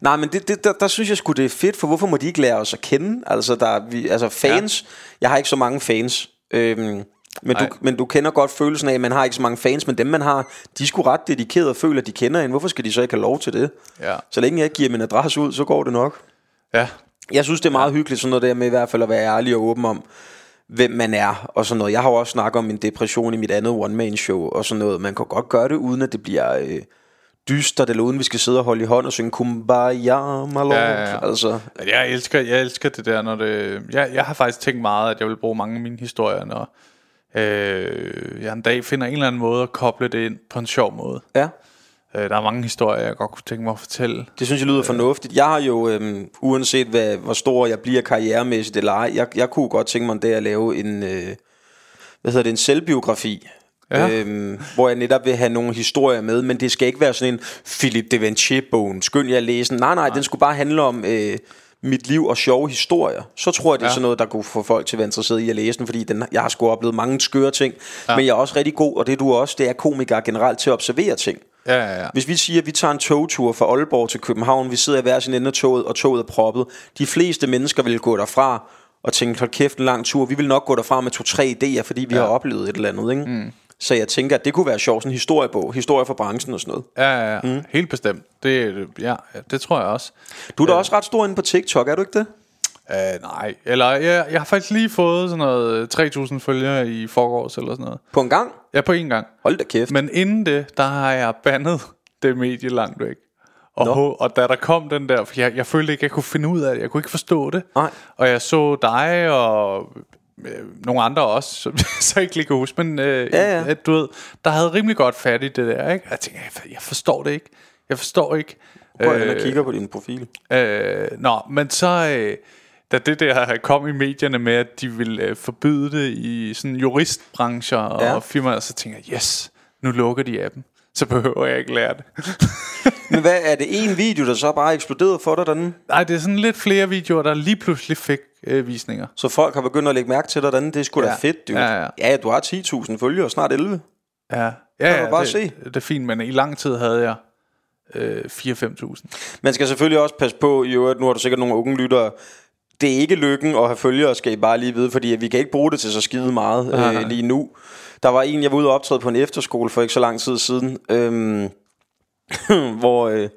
nej, men det, det, der, der synes jeg sgu, det er fedt, for hvorfor må de ikke lære os at kende? Altså, der, er vi, altså fans, ja. jeg har ikke så mange fans, øhm, men, du, men du kender godt følelsen af, at man har ikke så mange fans, men dem man har, de er sgu ret dedikerede og føler, at de kender en. Hvorfor skal de så ikke have lov til det? Ja. Så længe jeg ikke giver min adresse ud, så går det nok. Ja, Jeg synes, det er meget hyggeligt, sådan noget der med i hvert fald at være ærlig og åben om, hvem man er og sådan noget. Jeg har jo også snakket om min depression i mit andet one-man-show og sådan noget. Man kan godt gøre det, uden at det bliver øh, dystert, eller uden vi skal sidde og holde i hånd og synge Kumbaya, my lord. Ja, ja, ja. Altså, Jeg elsker, jeg elsker det der, når det... Jeg, jeg har faktisk tænkt meget, at jeg vil bruge mange af mine historier, når øh, jeg en dag finder en eller anden måde at koble det ind på en sjov måde. ja. Øh, der er mange historier, jeg godt kunne tænke mig at fortælle. Det synes jeg lyder fornuftigt. Jeg har jo, øhm, uanset hvad, hvor stor jeg bliver karrieremæssigt eller ej, jeg, jeg kunne godt tænke mig en dag at lave en, øh, hvad hedder det, en selvbiografi. Ja. Øhm, hvor jeg netop vil have nogle historier med, men det skal ikke være sådan en Philip de Vinci-bogen. Skynd jeg at læse den. Nej, nej, den skulle bare handle om øh, mit liv og sjove historier. Så tror jeg, det er Ja. sådan noget, der kunne få folk til at være interesseret i at læse den, fordi den, jeg har sgu oplevet mange skøre ting. Ja. Men jeg er også rigtig god, og det er du også, det er komiker generelt til at observere ting. Ja, ja, ja. Hvis vi siger, at vi tager en togtur fra Aalborg til København, vi sidder i hver sin ende af toget, og toget er proppet. De fleste mennesker vil gå derfra og tænke, hold kæft, en lang tur. Vi vil nok gå derfra med to-tre idéer, fordi vi ja. har oplevet et eller andet. Ikke? Mm. Så jeg tænker, at det kunne være sjovt, sådan en historiebog, historie fra branchen og sådan noget. Ja, ja, ja. Mm. Helt bestemt. Det, ja, ja, det tror jeg også. Du er da også ret stor inde på TikTok, er du ikke det? Uh, nej, eller jeg, jeg har faktisk lige fået sådan noget 3.000 følgere i forgårs eller sådan noget. På en gang? Ja, på en gang. Hold da kæft. Men inden det, der har jeg bandet det medie langt væk. Og, Nå. ho- og da der kom den der, for jeg, jeg følte ikke, jeg kunne finde ud af det. Jeg kunne ikke forstå det. Nej. Og jeg så dig og øh, nogle andre også, som så ikke lige kan huske. Men øh, Ja, ja. At, du ved, der havde rimelig godt fat i det der. Ikke? Og Jeg tænkte, jeg, jeg forstår det ikke. Jeg forstår ikke. Prøv at øh, kigger på din profil. Øh, nå, men så... Øh, da det der kom i medierne med, at de ville øh, forbyde det i sådan juristbrancher og Ja. firmaer, så tænker jeg, yes, nu lukker de appen. Så behøver jeg ikke lære det. Men hvad er det en video, der så bare eksploderede for dig derinde? Nej, det er sådan lidt flere videoer, der lige pludselig fik øh, visninger. Så folk har begyndt at lægge mærke til dig derinde. Det er sgu da Ja. fedt, dude. Ja, ja. ja, du har 10.000 følgere, snart 11. Ja, ja, ja bare det, se. det er fint, men i lang tid havde jeg øh, 4-5.000. Man skal selvfølgelig også passe på, i øvrigt, nu har du sikkert nogle unge lyttere, det er ikke lykken at have følgere, skal I bare lige vide, fordi vi kan ikke bruge det til så skide meget øh, lige nu. Der var en, jeg var ude og optræde på en efterskole for ikke så lang tid siden, øhm, hvor... Øh,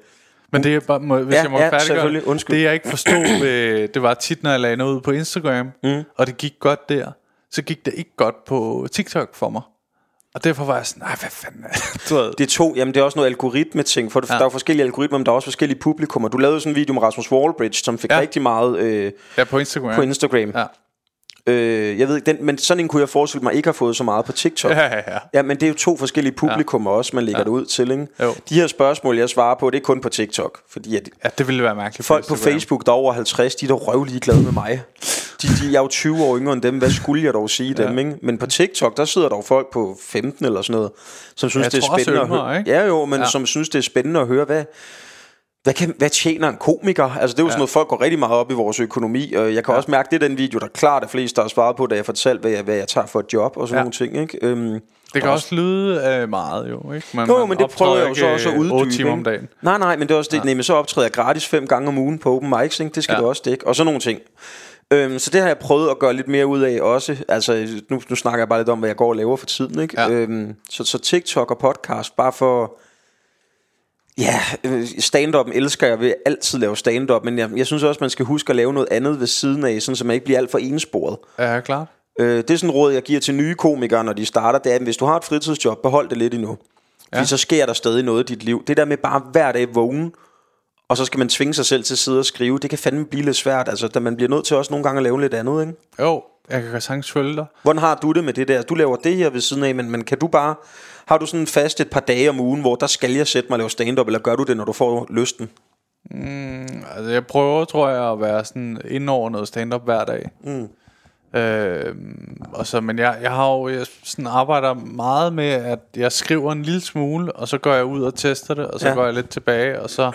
Men det er bare, må, hvis Ja, jeg må ja, færdiggøre. Undskyld. det jeg ikke forstod, ved, det var tit, når jeg lagde noget ud på Instagram, mm. og det gik godt der, så gik det ikke godt på TikTok for mig. Og derfor var jeg sådan, nej, hvad fanden er det? Ved, det er to, jamen det er også noget algoritme-ting, for ja. der er forskellige algoritmer, men der er også forskellige publikummer. Du lavede sådan en video med Rasmus Wallbridge, som fik. Ja. rigtig meget øh, ja, på Instagram. på Instagram. Ja. Øh, jeg ved ikke, den, men sådan en kunne jeg forestille mig ikke har fået så meget på TikTok. Ja, ja, ja. Ja, men det er jo to forskellige publikummer ja. også, man lægger ja. det ud til, ikke? Jo. De her spørgsmål, jeg svarer på, det er kun på TikTok. Fordi at Ja, det ville være mærkeligt. folk på. Facebook, der er over 50, de er da røvlige glade med mig. De, de er jo 20 år yngre end dem. Hvad skulle jeg dog sige ja. dem, ikke? Men på TikTok, der sidder der folk på 15 eller sådan noget, som synes, Jeg det er spændende yngre, at høre. Ja, jo, men ja. Ja. som synes, det er spændende at høre, hvad, hvad, kan, hvad tjener en komiker? Altså det er jo sådan noget, folk går rigtig meget op i vores økonomi Og jeg kan ja. også mærke, det er den video, der klart er flest, der har svaret på Da jeg fortalte, hvad jeg, hvad jeg tager for et job Og sådan Ja. nogle ting ikke? Øhm, Det kan også lyde øh, meget jo, ikke? Men jo, man men det prøver jeg jo så også at uddybe 8 timer om dagen. Nej, nej, men det er også det ja. Nej, så optræder jeg gratis fem gange om ugen på open mics ikke? Det skal ja. Ja. det også dække Og sådan nogle ting øhm, Så det har jeg prøvet at gøre lidt mere ud af også Altså nu, nu snakker jeg bare lidt om Hvad jeg går og laver for tiden ikke? Ja. Øhm, så, så TikTok og podcast Bare for Ja, øh, stand-up'en elsker jeg. Jeg vil altid lave stand-up Men jeg, jeg synes også man skal huske at lave noget andet ved siden af Sådan så man ikke bliver alt for ensporet Ja, klart. Øh, det er sådan et råd, jeg giver til nye komikere, når de starter. Det er, at hvis du har et fritidsjob, behold det lidt endnu. Fordi Ja. så sker der stadig noget i dit liv. Det der med bare hver dag vågne, og så skal man tvinge sig selv til at sidde og skrive, det kan fandme blive lidt svært. Altså, da man bliver nødt til også nogle gange at lave lidt andet, ikke? Jo, jeg kan sagtens følge dig. Hvordan har du det med det der? Du laver det her ved siden af, men, men kan du bare... Har du sådan fast et par dage om ugen, hvor der skal jeg sætte mig og lave stand-up, eller gør du det, når du får lysten? Altså, jeg prøver, tror jeg, at være sådan ind over noget stand-up hver dag. Mm. Øh, og så, men jeg, jeg har jo jeg sådan arbejder meget med, at jeg skriver en lille smule, og så går jeg ud og tester det, og så ja. går jeg lidt tilbage, og så...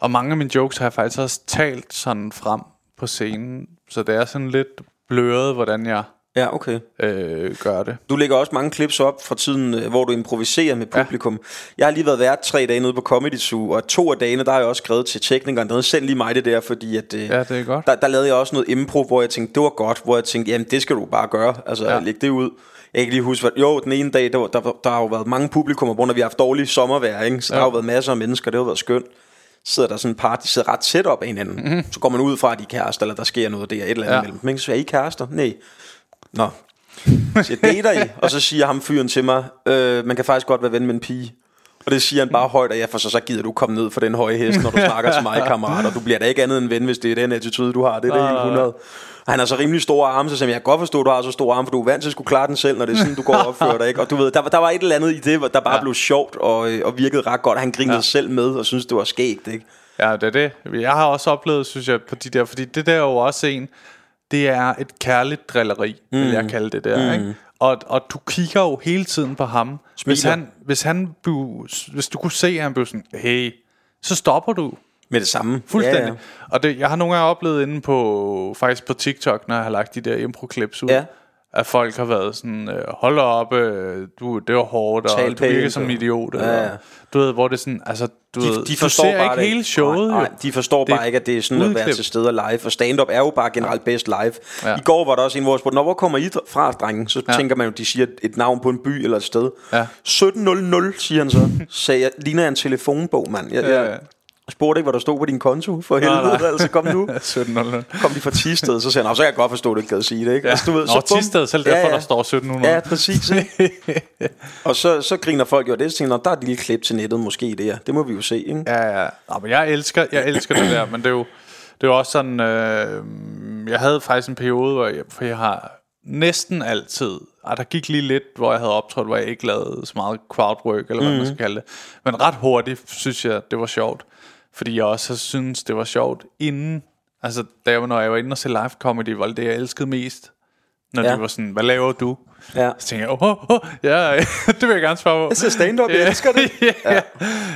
Og mange af mine jokes har jeg faktisk også talt sådan frem på scenen, så det er sådan lidt bløret, hvordan jeg Ja, okay. øh, gør det. Du lægger også mange clips op fra tiden, øh, hvor du improviserer med publikum. Ja. Jeg har lige været vært tre dage nede på Comedy Zoo, og to af dagene, der har jeg også skrevet til teknikeren, der sendt lige mig det der, fordi at, øh, Ja, det er godt. Der, der lavede jeg også noget impro, hvor jeg tænkte, det var godt, hvor jeg tænkte, jamen det skal du bare gøre, altså ja. Læg det ud. Jeg kan ikke lige huske, hvad, jo, den ene dag, der, der, var- der har jo været mange publikummer, hvor vi har haft dårlige sommervejr, ikke? så ja. der har jo været masser af mennesker, det har været skønt. sidder der sådan et par, de sidder ret tæt op af hinanden. Mm-hmm. Så går man ud fra, at de er kærester, eller der sker noget der, et eller andet ja. Mellem dem. ikke? Så er I kærester? Nej. Nå. Så jeg dater I? Og så siger ham fyren til mig, øh, man kan faktisk godt være ven med en pige. Og det siger han bare højt, og jeg for så, så gider du komme ned for den høje hest, når du snakker til mig, kammerat. Og du bliver da ikke andet end ven, hvis det er den attitude, du har. Det er det hele 100. Og han har så rimelig store arme, så jeg, kan godt forstå, at du har så store arme, for du er vant til at skulle klare den selv, når det er sådan, du går og opfører dig. Ikke? Og du ved, der, var- der var et eller andet i det, der bare ja. blev sjovt og, øh, og virkede ret godt. Han grinede ja. Ja. selv med og synes det var skægt. Ikke? Ja, det er det. Jeg har også oplevet, synes jeg, på de der, fordi det der er jo også en, det er et kærligt drilleri, mm. vil jeg kalde det der, mm. ikke? Og, og du kigger jo hele tiden på ham. Hvis Smiler. han, hvis han blev, hvis du kunne se, at han blev sådan, hey, så stopper du Med det samme. fuldstændig. Ja, ja. Og det, jeg har nogle gange oplevet inde på, faktisk på TikTok, når jeg har lagt de der impro-clips ud, Ja. At folk har været sådan, øh, hold op, øh, du, det var hårdt, og du virker som idiot. Ja, ja. Du ved, hvor det er sådan, altså, du, De, ved, de du forstår ser bare ikke det hele showet. Nej, nej, de forstår Det bare ikke, at det er sådan at være udklip. til stede live. Og stand-up er jo bare generelt bedst live. Ja. I går var der også en, hvor jeg spurgte, "Nå, hvor kommer I fra, drenge? Så Ja. tænker man jo, de siger et navn på en by eller et sted. Ja. 1700, siger han så. Sagde jeg, ligner en telefonbog, mand. Jeg, Ja, jeg ja. Spurgte ikke, hvad der stod på din konto. For Nej, helvede, nej. altså kom nu. 1700. Kom de fra Tisted, så sagde han, "Nå, så kan jeg godt forstå, at du ikke gad sige det. Ikke? Ja. Altså, du ved, Nå, så bum. Tisted, selv derfor, der står 1700. Ja, præcis. Ikke? og så, så griner folk jo det, så tænker jeg, "Nå, der er et lille klip til nettet måske der. Det må vi jo se. Ikke? Ja, ja. Nå, men jeg elsker, jeg elsker det der, men det er jo, det er jo også sådan, øh, jeg havde faktisk en periode, hvor jeg, for jeg har næsten altid, og der gik lige lidt, hvor jeg havde optrådt, hvor jeg ikke lavede så meget crowdwork, eller hvad mm. man skal kalde det. Men ret hurtigt synes jeg, det var sjovt. Fordi jeg også synes, det var sjovt inden, altså da jeg, når jeg var inde og se live comedy, var det det, jeg elskede mest. Når Ja. de var sådan, hvad laver du? Ja. Så tænkte jeg, åh, oh, oh, ja, det vil jeg gerne svare på. Jeg ser stand-up, jeg elsker det. ja.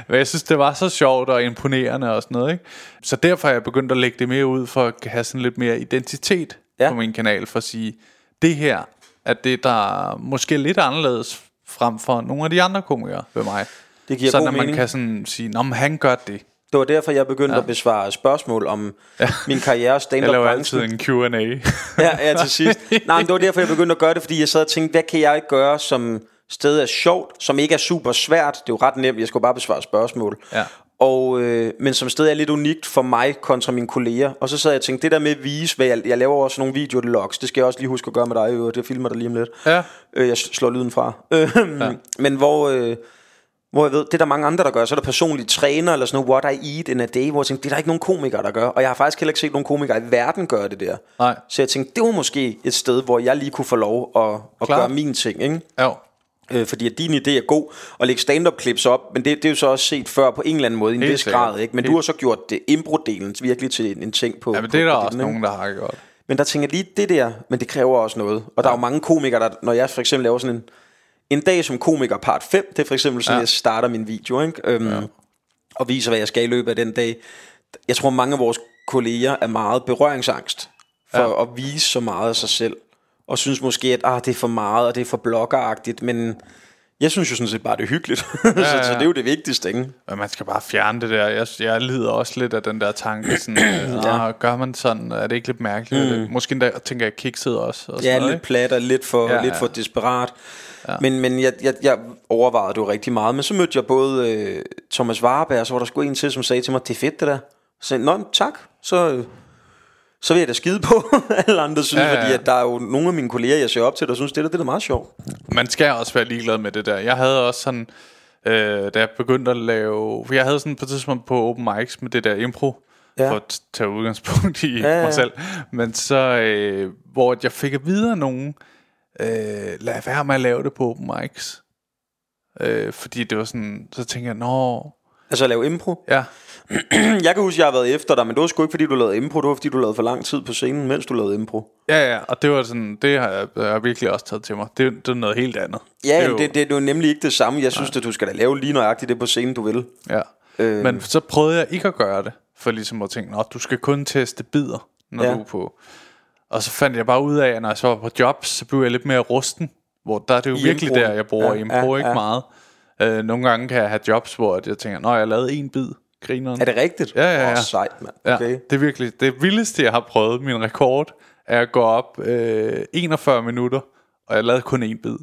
Men jeg synes, det var så sjovt og imponerende og sådan noget. Ikke? Så derfor er jeg begyndt at lægge det mere ud, for at have sådan lidt mere identitet Ja. ja. på min kanal, for at sige, det her er det, der er måske lidt anderledes frem for nogle af de andre komikere ved mig. Det giver sådan god at man mening. kan sådan sige, Nå, men han gør det. Det var derfor, jeg begyndte ja. at besvare spørgsmål om ja. min karriere stand Jeg up laver altid en Q&A. ja, ja, til sidst. Nej, men det var derfor, jeg begyndte at gøre det, fordi jeg sad og tænkte, hvad kan jeg ikke gøre, som stadig er sjovt, som ikke er super svært. Det er jo ret nemt, jeg skulle bare besvare spørgsmål. Ja. Og, øh, men som stadig er lidt unikt for mig kontra mine kolleger. Og så sad jeg og tænkte, det der med at vise, hvad jeg, jeg laver også nogle videologs, det skal jeg også lige huske at gøre med dig, det filmer der lige om lidt. Ja. Øh, jeg slår lyden fra. Øh, ja. Men hvor... Øh, Hvor jeg ved, det er der mange andre, der gør. Så er der personlige træner eller sådan noget, what I eat in a day, hvor jeg tænkte, det er der ikke nogen komikere, der gør. Og jeg har faktisk heller ikke set nogen komikere i verden gøre det der. Nej. Så jeg tænkte, det var måske et sted, hvor jeg lige kunne få lov at, at gøre min ting, ikke? Ja. Øh, fordi at din idé er god at lægge stand-up clips op, men det, det er jo så også set før på en eller anden måde, i en vis grad, ikke? Men Helt- du har så gjort det impro-delen virkelig til en, en ting på ja, men det er der på også ikke? nogen, der har gjort. Men der tænker lige det der, men det kræver også noget. Og der er jo mange komikere, der, når jeg for eksempel laver sådan en, en dag som komiker part 5, det er for eksempel sådan, ja. Ja. jeg starter min video, ikke? Øhm, ja. og viser, hvad jeg skal i løbet af den dag. Jeg tror, mange af vores kolleger er meget berøringsangst for ja. at vise så meget af sig selv. Og synes måske, at ah, det er for meget, og det er for bloggeragtigt, men jeg synes jo sådan set bare, det er hyggeligt. Ja, ja. så, så det er jo det vigtigste, ikke? Men man skal bare fjerne det der. Jeg, jeg lider også lidt af den der tanke. Sådan, ja. ah, gør man sådan? Er det ikke lidt mærkeligt? Mm. Måske endda, tænker jeg, kikset også. Og Ja, noget, lidt plat og lidt for, ja, Ja, ja. lidt ja. for desperat. Ja. Men, men jeg, jeg, jeg overvejede det jo rigtig meget. Men så mødte jeg både øh, Thomas Warberg, og så var der sgu en til, som sagde til mig, det er fedt det der. Så sagde jeg, tak. Så, øh, så vil jeg da skide på, alle andre synes, ja, Ja, ja. fordi at der er jo nogle af mine kolleger, jeg ser op til, der synes, det der, det er meget sjovt. Man skal også være ligeglad med det der. Jeg havde også sådan, øh, da jeg begyndte at lave... For jeg havde sådan på et tidspunkt på open mics med det der impro, Ja. ja. for at tage udgangspunkt i Ja, ja, ja. mig selv. Men så, øh, hvor jeg fik at vide af nogen, øh, lad være med at lave det på open mics. Øh, fordi det var sådan, så tænkte jeg, nå, Altså at lave impro. ja, Jeg kan huske, jeg har været efter dig, men det var sgu ikke, fordi du lavede impro. Det var, fordi du lavede for lang tid på scenen, mens du lavede impro. ja, ja, og det var sådan, det har jeg, jeg har virkelig også taget til mig. Det, det er noget helt andet. Ja, det er det, det, det er jo nemlig ikke det samme. Jeg synes, at du skal da lave lige nøjagtigt det på scenen, du vil. Ja. Øh. Men så prøvede jeg ikke at gøre det, for ligesom at tænke, at du skal kun teste bidder, når Ja. ja. du er på. Og så fandt jeg bare ud af, at når jeg så var på jobs, så blev jeg lidt mere rusten. Hvor der er det jo I virkelig improen. der, jeg bruger Ja, ja, impro, ja, ja, ikke ja. meget. Øh, nogle gange kan jeg have jobs, hvor jeg tænker, når jeg lavet en bid, grineren. Er det rigtigt? Ja, ja, ja. Åh, sejt, mand. Ja, Okay. det er virkelig det vildeste, jeg har prøvet. Min rekord er at gå op øh, 41 minutter, og jeg lavede kun en bid.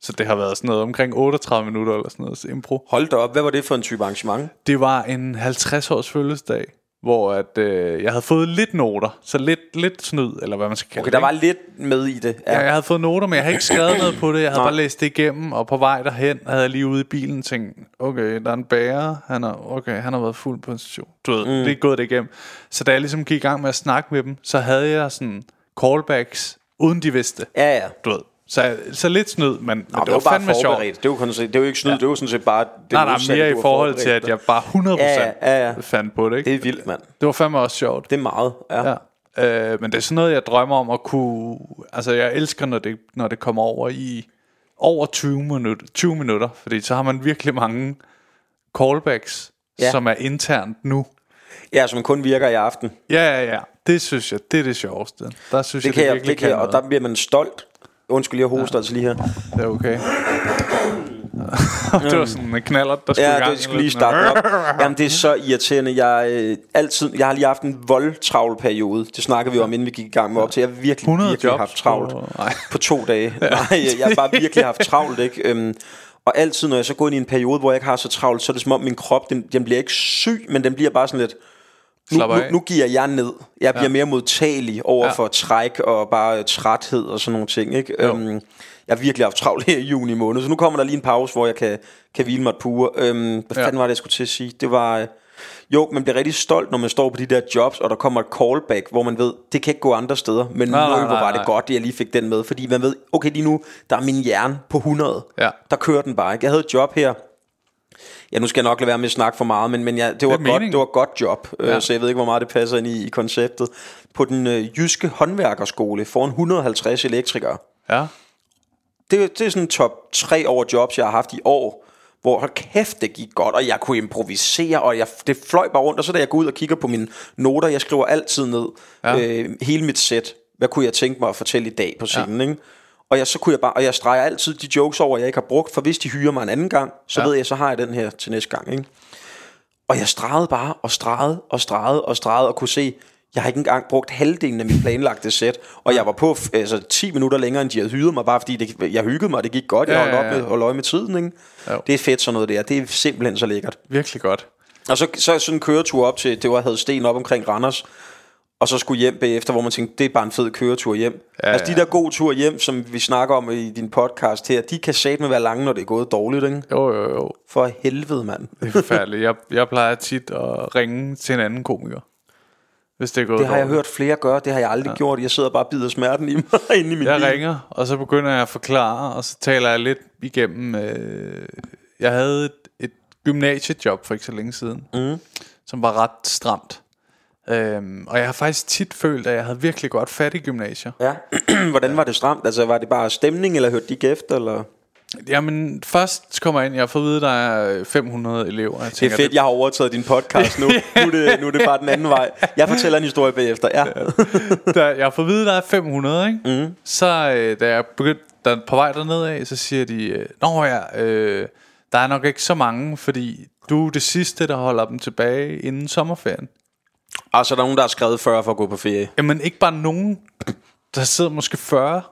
Så det har været sådan noget omkring 38 minutter eller sådan noget så impro. Hold da op. Hvad var det for en type arrangement? Det var en 50-års fødselsdag, hvor at, øh, jeg havde fået lidt noter, så lidt, lidt snyd, eller hvad man skal kalde Okay, det. der var lidt med i det. Ja, jeg havde fået noter, men jeg havde ikke skrevet noget på det. Jeg havde Nej. bare læst det igennem, og på vej derhen havde jeg lige ude i bilen tænkt, okay, der er en bærer, han har, okay, han har været fuld på en station. Du ved, mm. det er gået det igennem. Så da jeg ligesom gik i gang med at snakke med dem, så havde jeg sådan callbacks, uden de vidste. Ja, ja. Du ved. Så, så lidt snyd, men, men Nå, det, det var var fandme sjovt. Det jo, kun, det jo ikke snyd, ja. det jo sådan set bare... Det Nej, nej, mere i forhold til, at jeg bare 100% Ja, ja, ja, fandt på det. Ikke? Det er vildt, mand. det var fandme også sjovt. Det er meget, ja. ja. Øh, men det er sådan noget, jeg drømmer om at kunne... Altså, jeg elsker, når det, når det kommer over i over 20 minutter, 20 minutter, fordi så har man virkelig mange callbacks, Ja. som er internt nu. Ja, som kun virker i aften. Ja, ja, ja. Det synes jeg, det er det sjoveste. Der synes Det jeg, kan jeg, virkelig det kan jeg, og der bliver man stolt. Undskyld, jeg hoster ja. altså lige her. Det er okay. det var sådan en knaller, der skulle i Ja, gang. det skal lige starte op. Jamen, det er så irriterende. Jeg, øh, altid, jeg har lige haft en voldtravl periode. Det snakker vi om, inden vi gik i gang med op til. Jeg har virkelig, 100 virkelig jobs haft travlt på- nej. på to dage. Nej, jeg, jeg har bare virkelig haft travlt, ikke? Øhm, og altid, når jeg så går ind i en periode, hvor jeg ikke har så travlt, så er det som om min krop, den, den bliver ikke syg, men den bliver bare sådan lidt... Nu, nu, nu giver jeg ned. Jeg bliver ja. mere modtagelig over ja. For træk og bare træthed og sådan nogle ting. Ikke? Øhm, jeg har virkelig haft travlt her i juni måned, så nu kommer der lige en pause, hvor jeg kan, kan hvile mig et uger. Øhm, hvad Ja. fanden var det, jeg skulle til at sige? Det var... øh, Jo, man bliver rigtig stolt, når man står på de der jobs, og der kommer et callback, hvor man ved, det kan ikke gå andre steder. Men Nej, nej, nej, hvor var det godt, at jeg lige fik den med. Fordi man ved, okay, lige nu, der er min hjerne på 100. Ja. Der kører den bare ikke. Jeg havde et job her, Ja, nu skal jeg nok lade være med at snakke for meget, men, men ja, det, var Det godt, det var godt job, ja. Ja. øh, så jeg ved ikke, hvor meget det passer ind i, i konceptet. På den øh, jyske håndværkerskole foran 150 elektrikere. Ja. Det, det er sådan top 3 over jobs, jeg har haft i år, hvor hold kæft, det gik godt, og jeg kunne improvisere, og jeg, det fløj bare rundt, og så da jeg går ud og kigger på mine noter, jeg skriver altid ned. Ja. øh, hele mit sæt, hvad kunne jeg tænke mig at fortælle i dag på scenen, ja. ikke? Og jeg, så kunne jeg bare, og jeg streger altid de jokes over, jeg ikke har brugt, for hvis de hyrer mig en anden gang, så ja. Ja. ved jeg, så har jeg den her til næste gang, ikke? Og jeg stregede bare, og stregede, og stregede, og stregede, og kunne se, jeg har ikke engang brugt halvdelen af mit planlagte sæt, og jeg var på altså, 10 minutter længere, end de havde hyret mig, bare fordi det, jeg hyggede mig, og det gik godt, jeg Ja, holdt ja, op ja. med at holde øje med tiden, ikke? Jo. Det er fedt sådan noget der, det er simpelthen så lækkert. Virkelig godt. Og så, så sådan en køretur op til, det var havde sten op omkring Randers, og så skulle hjem bagefter, hvor man tænkte, det er bare en fed køretur hjem. Ja, altså de der gode ture hjem, som vi snakker om i din podcast her, de kan satme være lange, når det er gået dårligt, ikke? Jo, jo, jo. For helvede, mand. Det er forfærdeligt. Jeg, jeg plejer tit at ringe til en anden komiker. Hvis det er gået Det har jeg dårligt. hørt flere gøre, det har jeg aldrig ja. gjort. Jeg sidder bare og bider smerten i mig inde i min Jeg bil. ringer, og så begynder jeg at forklare, og så taler jeg lidt igennem. Øh, jeg havde et, et gymnasiejob for ikke så længe siden, mm. som var ret stramt. Øhm, og jeg har faktisk tit følt, at jeg havde virkelig godt fat i gymnasier. Ja. Hvordan var det stramt? Altså, var det bare stemning, eller hørte de ikke efter? Eller? Jamen, først kommer jeg ind, jeg får at vide, at der er 500 elever. Jeg Det er tænker, fedt, jeg har overtaget din podcast nu. nu, er det, nu er det bare den anden vej. Jeg fortæller en historie bagefter. Ja. da jeg får at vide, at der er 500, ikke? Mm. så øh, da jeg begyndte der, på vej derned af, så siger de, øh, Nå ja, øh, der er nok ikke så mange, fordi du er det sidste, der holder dem tilbage inden sommerferien. Og så er der nogen, der har skrevet 40 for at gå på ferie. Jamen ikke bare nogen, der sidder måske 40.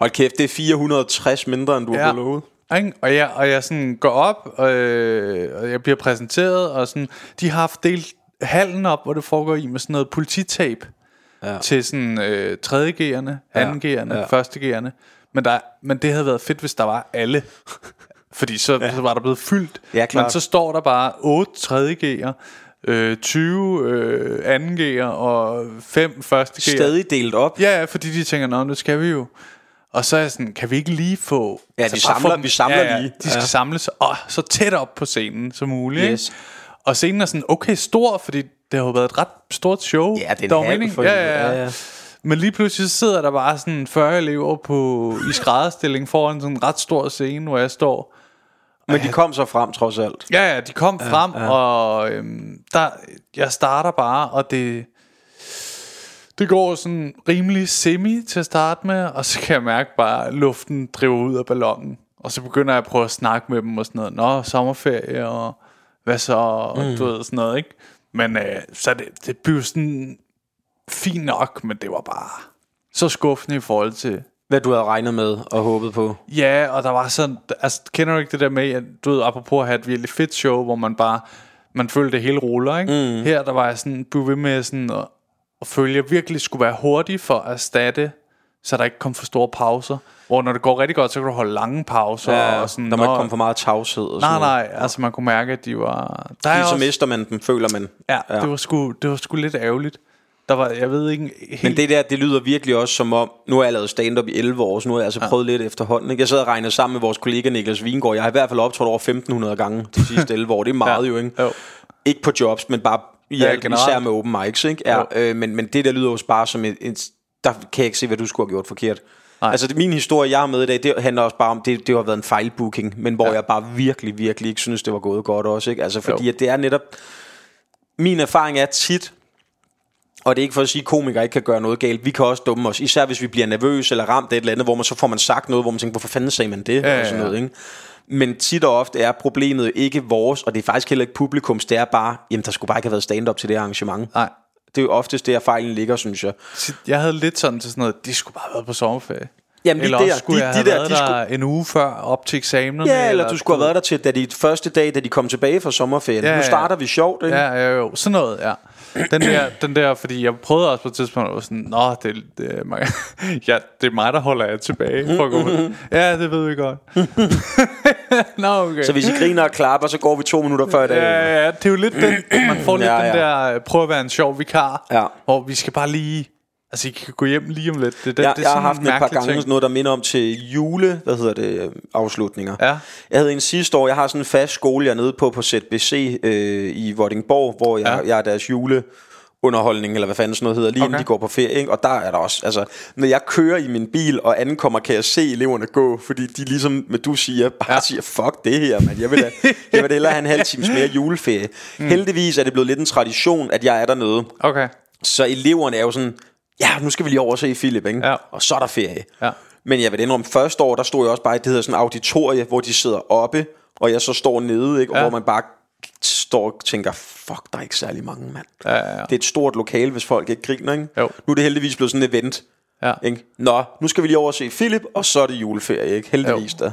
Hold kæft, det er 460 mindre, end du har Ja. lovet. Ikke? Og jeg, og jeg sådan går op, øh, og jeg bliver præsenteret, og sådan, de har haft delt hallen op, hvor det foregår i med sådan noget polititape Ja. til sådan øh, 3. G'erne, 2. G'erne, ja. 1. G'erne. Men, der, men det havde været fedt, hvis der var alle. Fordi så, ja. så var der blevet fyldt. Ja, klart. men så står der bare 8 3. Øh, 20 øh, 2. G'er og 5 1. G'er. Stadig delt op. Ja, ja, fordi de tænker, nå, nu skal vi jo. Og så er jeg sådan, kan vi ikke lige få... Ja, de bare samler- få vi samler ja, ja, lige. De skal Ja. samles og så tæt op på scenen som muligt. Yes. Ikke? Og scenen er sådan okay stor, fordi det har jo været et ret stort show. Ja, det er en mening. for ja, ja, Ja, ja, ja. Men lige pludselig sidder der bare sådan 40 elever på, i skrædderstilling foran sådan en ret stor scene, hvor jeg står. Men de kom så frem, trods alt. Ja, ja, de kom ja, frem, ja. og øhm, der, jeg starter bare, og det, det går sådan rimelig semi til at starte med, og så kan jeg mærke bare, at luften driver ud af ballonen. Og så begynder jeg at prøve at snakke med dem og sådan noget. Nå, sommerferie, og hvad så, og mm. du ved sådan noget, ikke? Men øh, så det, det blev sådan fint nok, men det var bare så skuffende i forhold til, Hvad du havde regnet med og håbet på. Ja, og der var sådan, altså kender du ikke det der med, at du ved, apropos at have et virkelig fedt show, hvor man bare, man følte det hele ruller, ikke? Mm. Her der var jeg sådan, blev ved med sådan at, at føle, at jeg virkelig skulle være hurtig for at erstatte, så der ikke kom for store pauser. Hvor når det går rigtig godt, så kan du holde lange pauser. Ja, og sådan, der må ikke komme for meget tavshed og sådan Nej, noget. nej, altså man kunne mærke, at de var... Der er Lige så også, mister man dem, føler man. ja, ja, det var, sgu, det var sgu lidt ærgerligt. Der var, jeg ved ikke helt... Men det der, det lyder virkelig også som om, nu har jeg lavet stand-up i 11 år, så nu har jeg altså prøvet lidt efterhånden. Ikke? Jeg sad og regnede sammen med vores kollega Niklas Vingård. Jeg har i hvert fald optrådt over 1500 gange de sidste 11 år. Det er meget Ja. jo, ikke? Jo. Ikke på jobs, men bare Ja, generelt. især med open mics, ikke? Ja, øh, men, men det der lyder jo bare som et, et, der kan jeg ikke se, hvad du skulle have gjort forkert. Nej. Altså det, min historie, jeg har med i dag, det handler også bare om, det, det har været en fejlbooking, men hvor Ja. jeg bare virkelig, virkelig ikke synes, det var gået godt også, ikke? Altså fordi Jo. at det er netop, min erfaring er tit, og det er ikke for at sige, at komikere ikke kan gøre noget galt. Vi kan også dumme os. Især hvis vi bliver nervøse eller ramt af et eller andet, hvor man så får man sagt noget, hvor man tænker, hvorfor fanden sagde man det? Ja, og sådan ja, ja. noget, ikke? Men tit og ofte er problemet ikke vores, og det er faktisk heller ikke publikums. Det er bare, jamen der skulle bare ikke have været stand-up til det arrangement. Nej. Det er jo oftest der fejlen ligger, synes jeg. Jeg havde lidt sådan til sådan noget, de skulle bare have været på sommerferie. Jamen, eller der, også skulle de- jeg de have der, været de der en uge før op til eksamenerne. Ja, eller du skulle have været der til, da de første dag, da de kom tilbage fra sommerferien. Ja, nu ja. starter vi sjovt, ikke? Ja, ja, jo, sådan noget, ja. Den der, den der, fordi jeg prøvede også på et tidspunkt, at være sådan, Nå, det, det, er mig, ja, det er mig, der holder jer tilbage for at gå ud. Ja, det ved vi godt. Nå, okay. Så hvis I griner og klapper, så går vi to minutter før i dag. Ja, ja, det er jo lidt den, man får lidt Ja, ja, ja. den der, øh, prøv at være en sjov vikar, Ja. hvor vi skal bare lige, altså I kan gå hjem lige om lidt. Det, det, Jeg, det er jeg har haft et par gange ting. noget, der minder om til jule, hvad hedder det, øh, afslutninger. Ja. Jeg havde en sidste år, jeg har sådan en fast skole, jeg er nede på på ZBC øh, i Vordingborg, hvor jeg, Ja. jeg er deres jule underholdning, eller hvad fanden sådan noget hedder, lige okay. inden de går på ferie, ikke? og der er der også, altså, når jeg kører i min bil og ankommer, kan jeg se eleverne gå, fordi de ligesom, med du siger, bare. Ja. siger, fuck det her, man. Jeg vil da, jeg vil da hellere have en halv times mere juleferie. Mm. Heldigvis er det blevet lidt en tradition, at jeg er dernede, Okay. så eleverne er jo sådan, ja, nu skal vi lige over og se Philip, ikke? Ja. og så er der ferie. Ja. Men jeg vil indrømme, første år, der stod jeg også bare i det hedder sådan auditorie, hvor de sidder oppe, og jeg så står nede, ikke? Og Ja. hvor man bare står og tænker, fuck, der er ikke særlig mange, mand. Ja, ja, ja. Det er et stort lokale, hvis folk ikke griner, ikke? Jo. Nu er det heldigvis blevet sådan et event. Ja. Ikke? Nå, nu skal vi lige over og se Philip, og så er det juleferie, ikke? Heldigvis Jo. da.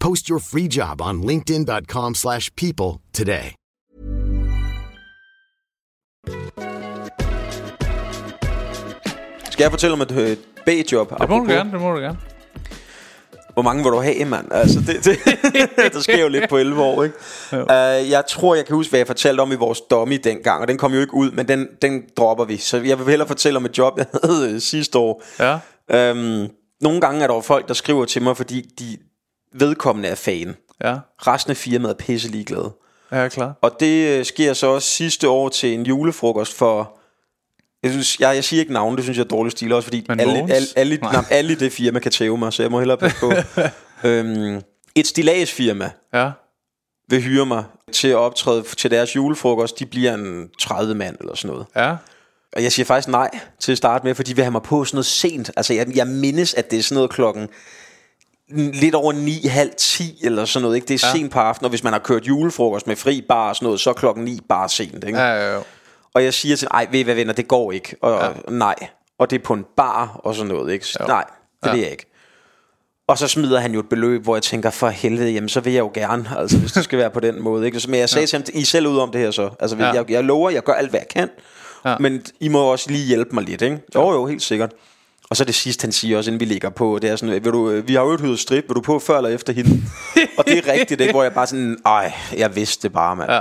Post your free job on linkedin.com/people slash people today. Skal jeg fortælle om et øh, B-job? Det må du gerne, det må du gerne. Hvor mange vil du have, mand? Altså, det, det, der sker jo lidt på 11 år, ikke? Uh, jeg tror, jeg kan huske, hvad jeg fortalte om i vores dummy dengang, og den kom jo ikke ud, men den, den dropper vi. Så jeg vil hellere fortælle om et job, jeg havde øh, sidste år. Ja, Um, nogle gange er der jo folk, der skriver til mig, fordi de vedkommende er fan. ja, Resten af firmaet er pisse ligeglade. ja, klar. Og det øh, sker så også sidste år til en julefrokost for... Jeg, synes, jeg, jeg siger ikke navn, det synes jeg er dårlig stil også, fordi Men alle, Mogens? alle, alle, Nej. nej, alle det firma kan tæve mig, så jeg må hellere passe på. øhm, et stillagsfirma Ja, vil hyre mig til at optræde til deres julefrokost. De bliver en 30 mand eller sådan noget. ja, Og jeg siger faktisk nej til at starte med, fordi de vil have mig på sådan noget sent. Altså jeg, jeg mindes, at det er sådan noget klokken lidt over 9, halv 10 eller sådan noget. Ikke? Det er ja. sent på aftenen, og hvis man har kørt julefrokost med fri bar og sådan noget, så er klokken 9 bare sent. Ikke? ja, ja, ja. Og jeg siger til, ej, ved I hvad venner, det går ikke. Og ja. nej. Og det er på en bar og sådan noget, ikke? Jo. Nej, det Ja. vil jeg ikke. Og så smider han jo et beløb, hvor jeg tænker, for helvede, jamen så vil jeg jo gerne, altså hvis det skal være på den måde. Ikke? Så, men jeg sagde ja. til ham, I er selv ud om det her så. Altså Ja. jeg, jeg lover, jeg gør alt, hvad jeg kan. Ja. Men I må også lige hjælpe mig lidt, ikke? Jo, jo, helt sikkert. Og så det sidste, han siger også, inden vi ligger på, det er sådan, vil du, vi har jo hyret strip, vil du på før eller efter hende? og det er rigtigt, ikke? hvor jeg bare sådan, ej, jeg vidste det bare, mand. Ja.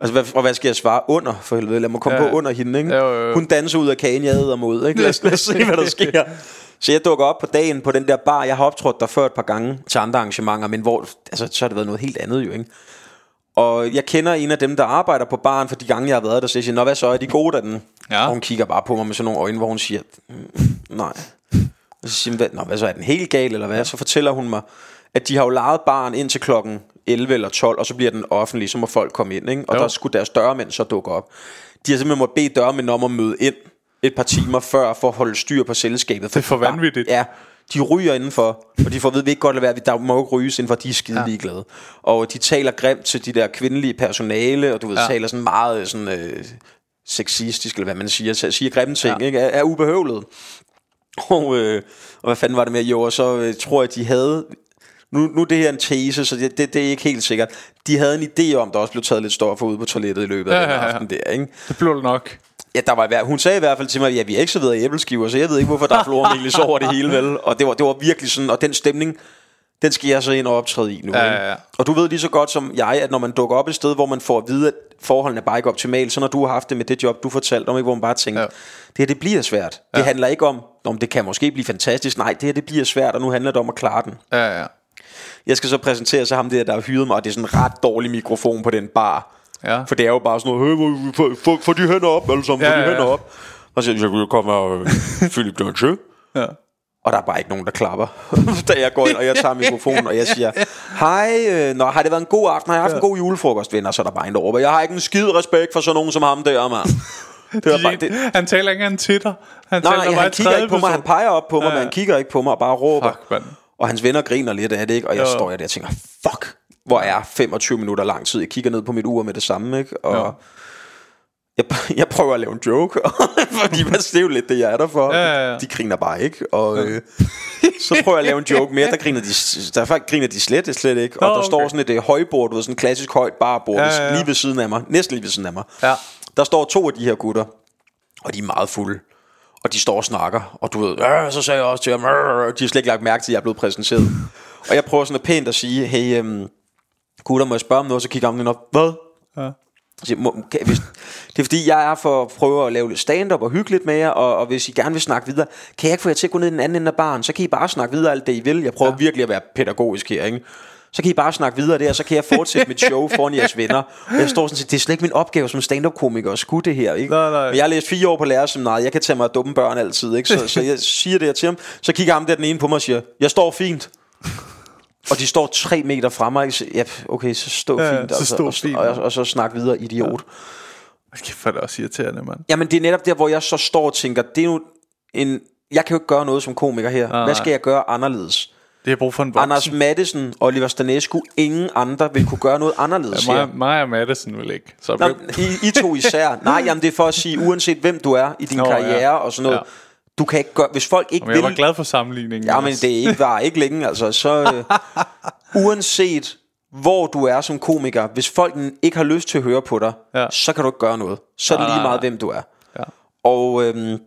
Altså, hvad, og hvad skal jeg svare? Under, for helvede. Lad mig komme Ja. ja. på under hende, ikke? Jo, jo, jo. Hun danser ud af kagen, jeg æder mod, ikke? Lad os, lad os se, hvad der sker. Så jeg dukker op på dagen på den der bar. Jeg har optrådt der før et par gange til andre arrangementer, men hvor, altså, så har det været noget helt andet jo, ikke? Og jeg kender en af dem, der arbejder på baren, for de gange, jeg har været der, så jeg siger, Nå, hvad så, er de gode, der den? Ja. Og hun kigger bare på mig med sådan nogle øjne, hvor hun siger, "Mm, nej. Og så siger hun, "Hvad- Nå, hvad så, er den helt gal, eller hvad? Så fortæller hun mig, at de har jo lejet baren ind til klokken 11 eller 12, og så bliver den offentlig, så må folk komme ind, ikke? Og Jo. der skulle deres dørmænd så dukke op. De har simpelthen måttet bede dørmænd om at møde ind et par timer før, for at holde styr på selskabet. Det er for vanvittigt. Ja, de ryger indenfor, og de får at vide, at vi ikke godt lade være, vi- der må ikke ryges indenfor, de er skide ligeglade. Og de taler grimt til de der kvindelige personale, og du ved, Ja. ja. taler sådan meget sådan, øh, sexistisk, eller hvad man siger, siger grimme ting, Ja. ja. ikke? Er, er ubehøvlet. Og, øh, og hvad fanden var det med, jo, og så øh, tror jeg, de havde, nu, nu er det her en tese, så det, det, det er ikke helt sikkert. De havde en idé om, der også blev taget lidt stoffer ude på toilettet i løbet af Ja, den ja, ja. aften der, ikke? Det blev det nok. Ja, der var, i hver- hun sagde i hvert fald til mig, ja, vi er ikke serveret i æbleskiver, så jeg ved ikke, hvorfor der er flormelis over det hele, vel? Og det var, det var virkelig sådan, og den stemning, den skal jeg så ind og optræde i nu. Ja, ja, ja. Og du ved lige så godt som jeg, at når man dukker op et sted, hvor man får at vide, at forholdene er bare ikke optimale, så når du har haft det med det job, du fortalte om, ikke, hvor man bare tænker, Ja. ja. det her, det bliver svært. Det handler ikke om, om det kan måske blive fantastisk. Nej, det her, det bliver svært, og nu handler det om at klare den. Ja, ja. Jeg skal så præsentere sig ham der, der har hyret mig, og det er sådan en ret dårlig mikrofon på den bar. Ja. For det er jo bare sådan noget, hey, få, få, få de hænder op, alle sammen, Ja, få de ja, ja. hænder op. Og så siger jeg, kommer Philip Danche. Ja. Og der er bare ikke nogen, der klapper, da jeg går ind, og jeg tager mikrofonen, og jeg siger, hej, øh, nå, har det været en god aften? Har jeg haft en god julefrokost, venner? Så er der bare en, der råber, jeg har ikke en skid respekt for sådan nogen som ham der, mand. Det var bare, det, Han taler ikke til dig. Han Nej, nej, han kigger ikke på mig, han peger op på mig, Ja, ja, ja. men han kigger ikke på mig og bare råber. Fuck. Og hans venner griner lidt af det, ikke? Og jeg Jo. står der og tænker, fuck, hvor er 25 minutter lang tid. Jeg kigger ned på mit ur med det samme, ikke? Og ja. jeg, jeg prøver at lave en joke, fordi det er jo lidt det, jeg er der for. Ja, ja, ja. De griner bare ikke. Og øh, så prøver jeg at lave en joke mere, der griner de, der faktisk griner de slet, slet ikke. Og Nå, der okay. står sådan et øh, højbord, du ved, sådan et klassisk højt barbord, Ja, ja, ja, ja, ja. lige ved siden af mig. Næsten lige ved siden af mig. Ja. Der står to af de her gutter, og de er meget fulde. Og de står og snakker, og du ved, øh, så sagde jeg også til ham, øh, de har slet ikke lagt mærke til, at jeg er blevet præsenteret. og jeg prøver sådan at pænt at sige, hey, øhm, gutter, må jeg spørge om noget? Så kigger han op, hvad? Ja. Så siger, må, kan, hvis, det er fordi, jeg er for at prøve at lave lidt stand-up og hygge lidt med jer, og, og hvis I gerne vil snakke videre, kan jeg ikke få jer til at gå ned i den anden ende af baren, så kan I bare snakke videre alt det, I vil. Jeg prøver ja. virkelig at være pædagogisk her, ikke? Så kan I bare snakke videre der, så kan jeg fortsætte mit show foran jeres venner. Og jeg står sådan set, det er slet ikke min opgave som stand-up-komiker at skulle det her, ikke? Nej, nej. Men jeg har læst fire år på lærerseminaret, jeg kan tage mig af dumme børn altid, ikke? Så, så jeg siger det her til ham, så kigger ham der den ene på mig og siger, jeg står fint. Og de står tre meter fra mig, ja, okay, så stå Ja, fint, så altså, stå og, fint, og, ja. og, og, så snak videre, idiot. Kæft, hvor er det også irriterende, mand. Jamen det er netop der, hvor jeg så står og tænker, det er jo en... Jeg kan jo ikke gøre noget som komiker her. Nej, Hvad skal jeg gøre anderledes? Det er brug for en voksen. Anders Madsen, Oliver Stanescu, ingen andre vil kunne gøre noget anderledes ja, her. mig, mig og Madison vil ikke. Så Nå, I, I to især. Nej, jamen det er for at sige, uanset hvem du er i din Nå, ja. karriere og sådan noget, Ja. Du kan ikke gøre... Hvis folk ikke Men jeg var vil... glad for sammenligningen. Ja, men det er ikke, var ikke længe, altså. Så øh, uanset hvor du er som komiker, hvis folk ikke har lyst til at høre på dig, Ja. så kan du ikke gøre noget. Så er det lige meget, hvem du er. Ja. Og øhm,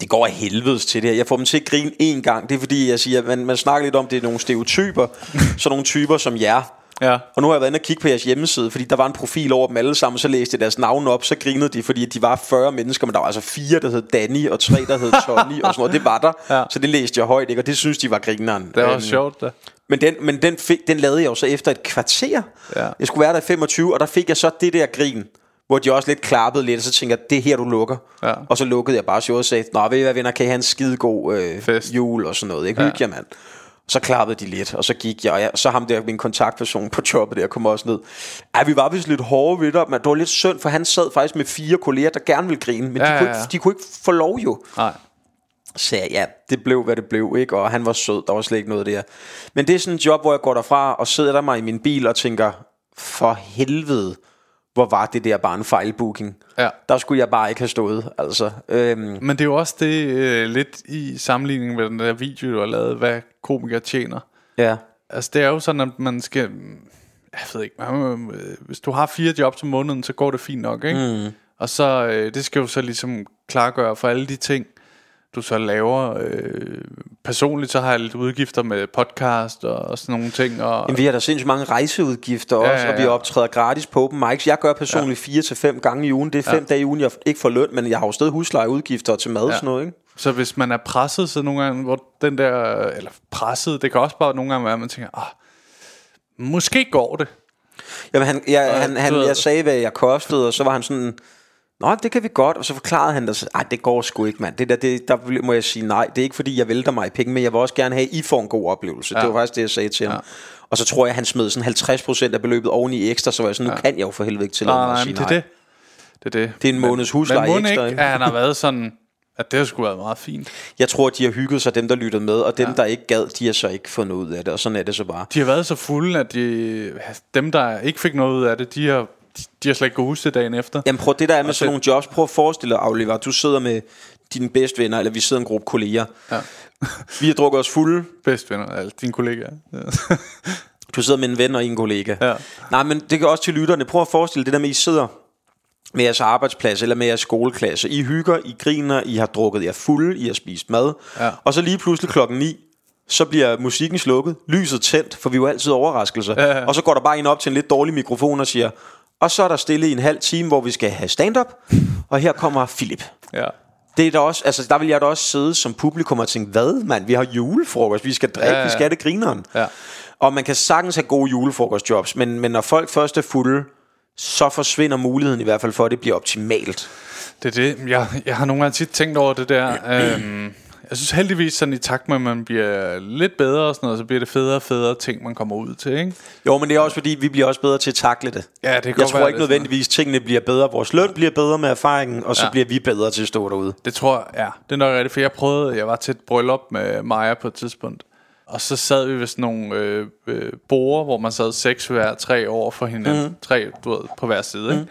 det går af helvedes til det her. Jeg får dem til at grine én gang. Det er fordi, jeg siger, man, man snakker lidt om, det er nogle stereotyper. så nogle typer som jer. Ja. Og nu har jeg været inde og kigge på jeres hjemmeside, fordi der var en profil over dem alle sammen, så læste jeg deres navne op, så grinede de, fordi de var 40 mennesker, men der var altså fire, der hed Danny, og tre, der hed Tony, og sådan noget. Det var der. Ja. Så det læste jeg højt, ikke? og det synes de var grineren. Det er Øhm, sjovt, da. men den, men den, fik, den lavede jeg jo så efter et kvarter. Ja. Jeg skulle være der i 25, og der fik jeg så det der grin, hvor de også lidt klappede lidt, og så tænkte jeg, det er her, du lukker. Ja. Og så lukkede jeg bare showet og sagde, nå, ved I hvad venner, kan I have en skidegod øh, Fest. jul og sådan noget, ikke? Hygge jer, mand. Så klappede de lidt, og så gik jeg, og jeg, så ham der, min kontaktperson på jobbet der, kom også ned. Ej, vi var vist lidt hårde ved dig, men det var lidt synd, for han sad faktisk med fire kolleger, der gerne ville grine, men Ja, de, kunne ja, ikke, ja. de kunne ikke få lov jo. Nej. Så ja, det blev, hvad det blev, ikke? Og han var sød, der var slet ikke noget der. Men det er sådan en job, hvor jeg går derfra og sidder der mig i min bil og tænker, for helvede, hvor var det der bare en fejlbooking. Ja. Der skulle jeg bare ikke have stået, altså. Øhm, Men det er jo også det øh, lidt i sammenligning med den der video, du har lavet, hvad komikere tjener. ja. Altså det er jo sådan, at man skal... Jeg ved ikke, man, hvis du har fire jobs om måneden, så går det fint nok, ikke? Mm. Og så, øh, det skal jo så ligesom klargøre for alle de ting, du så laver. Øh, personligt så har jeg lidt udgifter med podcast og, og sådan nogle ting. Og, Jamen, vi har da sindssygt mange rejseudgifter også, ja, og vi ja. optræder gratis på open mics. Jeg gør personligt fire til fem gange i ugen. Det er fem dage i ugen, jeg ikke får løn, men jeg har jo stadig huslejeudgifter til mad og sådan noget, ikke? Så hvis man er presset, så nogle gange, hvor den der, eller presset, det kan også bare nogle gange være, at man tænker, ah, måske går det. Jamen, han, jeg, han, han, jeg sagde, hvad jeg kostede, og så var han sådan, Nå, det kan vi godt. Og så forklarede han det, nej, det går sgu ikke, mand. Det der, det, der må jeg sige nej. Det er ikke, fordi jeg vælter mig i penge, men jeg vil også gerne have, at I får en god oplevelse. Ja. Det var faktisk det, jeg sagde til ham. Ja. Og så tror jeg, han smed sådan 50% af beløbet oveni ekstra, så var jeg sådan, nu kan jeg jo for helvede ikke tillade mig Nej, at nej, sige men det nej. er det. Det er det. Det er en måneds husleje men, ekstra, ikke, ikke? at han har været sådan, at det har sgu været meget fint. Jeg tror, de har hygget sig, dem der lyttede med, og dem, ja. der ikke gad, de har så ikke fundet ud af det, og sådan er det så bare. De har været så fulde, at de, dem, der ikke fik noget ud af det, de har, de, har slet ikke kunnet huske det dagen efter. Jamen prøv det der er med Og sådan det- nogle jobs. Prøv at forestille dig, Oliver, du sidder med dine bedste venner, eller vi sidder en gruppe kolleger. Ja. Vi har drukket os fulde. Bedst venner, altså dine kollegaer. Ja. Du sidder med en ven og en kollega. Ja. Nej, men det kan også til lytterne. Prøv at forestille det der med, I sidder med jeres arbejdsplads eller med jeres skoleklasse. I hygger, I griner, I har drukket jer fulde, I har spist mad. Ja. Og så lige pludselig klokken 9, så bliver musikken slukket, lyset tændt, for vi er jo altid overraskelser. Ja, ja. Og så går der bare en op til en lidt dårlig mikrofon og siger, og så er der stille i en halv time, hvor vi skal have stand-up, og her kommer Philip. ja. Det er da også, altså der vil jeg da også sidde som publikum og tænke, hvad mand, vi har julefrokost, vi skal drikke, Ja, ja, vi skal have det grineren. Ja. Og man kan sagtens have gode julefrokostjobs, men, men når folk først er fulde, så forsvinder muligheden i hvert fald for, at det bliver optimalt. Det er det. Jeg, jeg har nogle gange tit tænkt over det der. øhm, jeg synes heldigvis, sådan i takt med, at man bliver lidt bedre og sådan noget, så bliver det federe og federe ting, man kommer ud til, ikke? Jo, men det er også fordi, vi bliver også bedre til at takle det. Ja, det kan Jeg tror være, ikke nødvendigvis, at tingene bliver bedre. Vores løn bliver bedre med erfaringen, og så Ja. bliver vi bedre til at stå derude. Det tror jeg, ja. Det er nok rigtigt, for jeg prøvede, jeg var til et bryllup med Maja på et tidspunkt. Og så sad vi ved sådan nogle øh, øh, borer, hvor man sad seks hver tre over for hinanden. Mm. Tre, du ved, på hver side, ikke?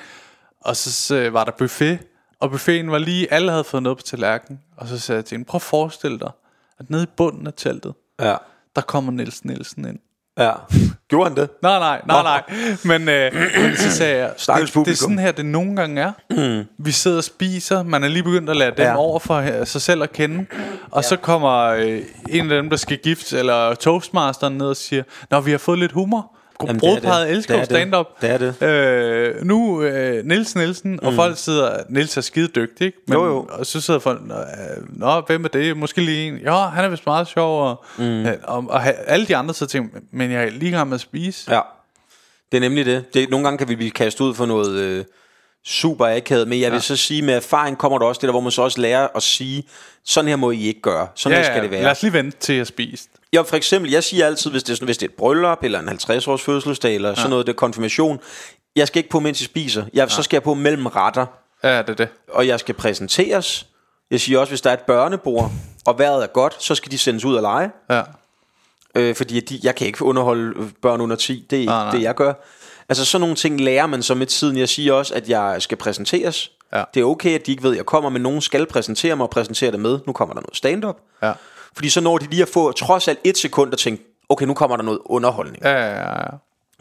Og så, så var der buffet, og buffeten var lige, alle havde fået noget på tallerkenen. Og så sagde jeg til hende, prøv at forestille dig, at nede i bunden af teltet, Ja. der kommer Niels Nielsen ind. Ja. Gjorde han det? Nej, nej, nej, nej. Men, øh, men så sagde jeg, det, det er sådan her, det nogle gange er. Mm. Vi sidder og spiser, man er lige begyndt at lade dem Ja. over for øh, sig selv at kende. Og ja. så kommer øh, en af dem, der skal giftes, eller toastmasteren ned og siger, Nå, vi har fået lidt humor. Brudparet elsker jo stand-up. Det er det. Øh, nu øh, Niels Nielsen, og folk sidder, Niels er skide dygtig, ikke? Men, Jo, jo. Og så sidder folk, Nå, øh, Nå, hvem er det? Måske lige en. Ja, han er vist meget sjov. Og, mm. og, og, ha- alle de andre så tænker, men jeg er lige gang med at spise. Ja. Det er nemlig det. det nogle gange kan vi blive kastet ud for noget øh, super akavet, men jeg vil Ja. så sige, med erfaring kommer der også det der, hvor man så også lærer at sige, sådan her må I ikke gøre. Sådan her skal det være. Lad os lige vente til jeg spist. Ja, for eksempel, jeg siger altid, hvis det er, sådan, hvis det er et bryllup, eller en 50-års fødselsdag, eller ja. sådan noget, det er konfirmation, jeg skal ikke på, mens I spiser. Jeg, Så skal jeg på mellem retter, Ja, det er det. og jeg skal præsenteres. Jeg siger også, hvis der er et børnebord, og vejret er godt, så skal de sendes ud og lege. Ja. Øh, fordi de, jeg kan ikke underholde børn under 10. Det er ikke Nej, nej. det, jeg gør. Altså sådan nogle ting lærer man så med tiden. Jeg siger også, at jeg skal præsenteres. Ja. Det er okay, at de ikke ved, at jeg kommer, men nogen skal præsentere mig og præsentere det med. Nu kommer der noget stand-up. Ja. Fordi så når de lige at få trods alt et sekund og tænke, okay, nu kommer der noget underholdning. Ja, ja, ja.